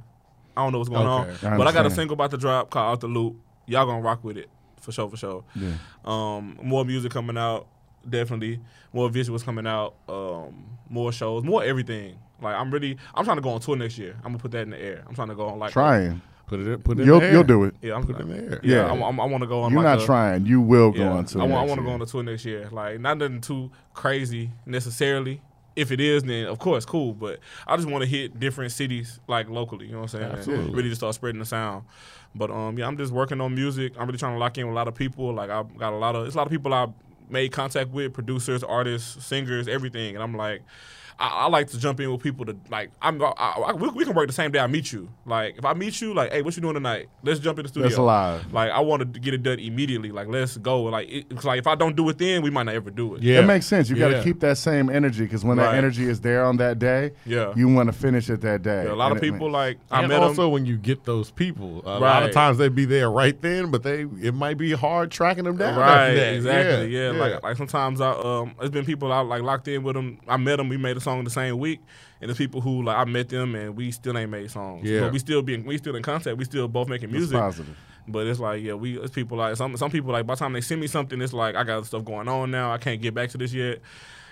I don't know what's going Okay. on. I but I got a single about to drop called Out the Loop. Y'all gonna rock with it for sure, for sure. Yeah. Um, more music coming out, definitely. More visuals coming out. Um, more shows, more everything. Like I'm really, I'm trying to go on tour next year. I'm gonna put that in the air. I'm trying to go on like Trying, Put it. In, put it. you'll you'll do it. Yeah, I'm Put it in the air. Yeah, Yeah. I'm, I'm, I want to go on. You're like not a- trying. You will go on to. I want, I want to go on the tour next year. Like not nothing too crazy necessarily. If it is, then of course cool. But I just want to hit different cities like locally. You know what I'm saying? And Absolutely. really just start spreading the sound. But um, yeah, I'm just working on music. I'm really trying to lock in with a lot of people. Like I've got a lot of it's a lot of people I made contact with, producers, artists, singers, everything. And I'm like. I, I like to jump in with people to like. I'm. I, I, we, we can work the same day I meet you. Like if I meet you, like, hey, what you doing tonight? Let's jump in the studio. That's alive. Like I want to get it done immediately. Like let's go. Like it, it's like if I don't do it then, we might not ever do it. Yeah. It makes sense. You got to Yeah. keep that same energy because when that energy is there on that day, Yeah. you want to finish it that day. Yeah, a lot And of people ma- like I and met also them. when you get those people, a lot of times they be there right then, but they it might be hard tracking them down. Right, after that. exactly. Yeah, like like sometimes I um, it's been people I like locked in with them. I met them. We made a song the same week, and the people who like I met them and we still ain't made songs. Yeah. but we still being we still in contact. We still both making music. positive. But it's like yeah, we it's people like some some people like by the time they send me something, it's like I got stuff going on now. I can't get back to this yet.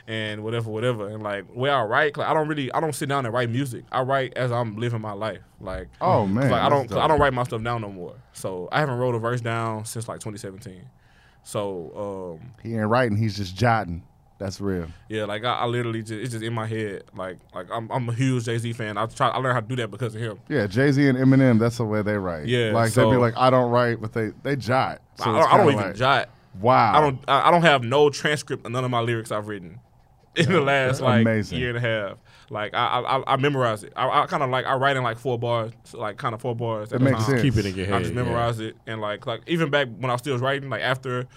And whatever, whatever, and like where I write, like I don't really, I don't sit down and write music. I write as I'm living my life. Like, Oh man, like I that's don't, I don't write my stuff down no more. So I haven't wrote a verse down since like 2017. So um, He ain't writing. He's just jotting. That's real. yeah, like I, I literally just it's just in my head. Like like I'm I'm a huge Jay Z fan. I try I learned how to do that because of him. Yeah, Jay Z and Eminem. That's the way they write. Yeah, like they'd be like, I don't write, but they they jot. So I, I don't even like, jot. Wow. I don't I, I don't have no transcript of none of my lyrics I've written in the last like Amazing. year and a half. Like I I, I memorize it. I, I kind of like I write in like four bars, like kind of four bars. That at a makes time. sense. Keep it in your head. I just yeah. memorize it and like like even back when I was still writing, like after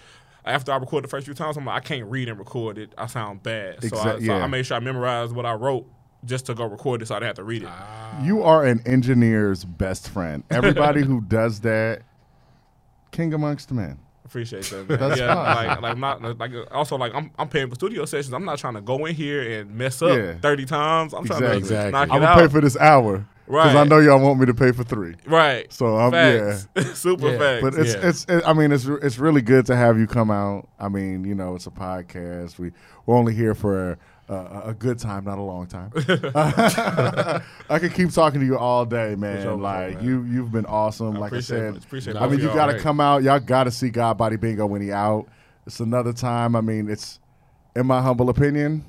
after I recorded the first few times, I'm like I can't read and record it. I sound bad. So, I, so yeah. I made sure I memorized what I wrote just to go record it, so I didn't have to read it. Ah. You are an engineer's best friend. Everybody who does that, king amongst men. Appreciate that. Man. That's yeah, fine. like like not like also like I'm I'm paying for studio sessions. I'm not trying to go in here and mess up Yeah. thirty times. I'm trying to Exactly. knock I'm it gonna out. pay for this hour because I know y'all want me to pay for three. right. So I'm yeah. Super Yeah, facts. But it's Yeah. it's it, I mean it's it's really good to have you come out. I mean you know it's a podcast. We we're only here for a, a, a good time, not a long time. I could keep talking to you all day, man. sure, for like man. you you've been awesome. like I said, it. Appreciate I mean you got to right. come out. Y'all got to see God Body Bingo when he out. It's another time. I mean it's in my humble opinion,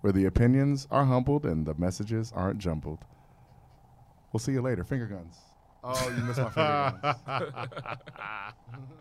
where the opinions are humbled and the messages aren't jumbled. We'll see you later. Finger guns. Oh, you missed my finger guns.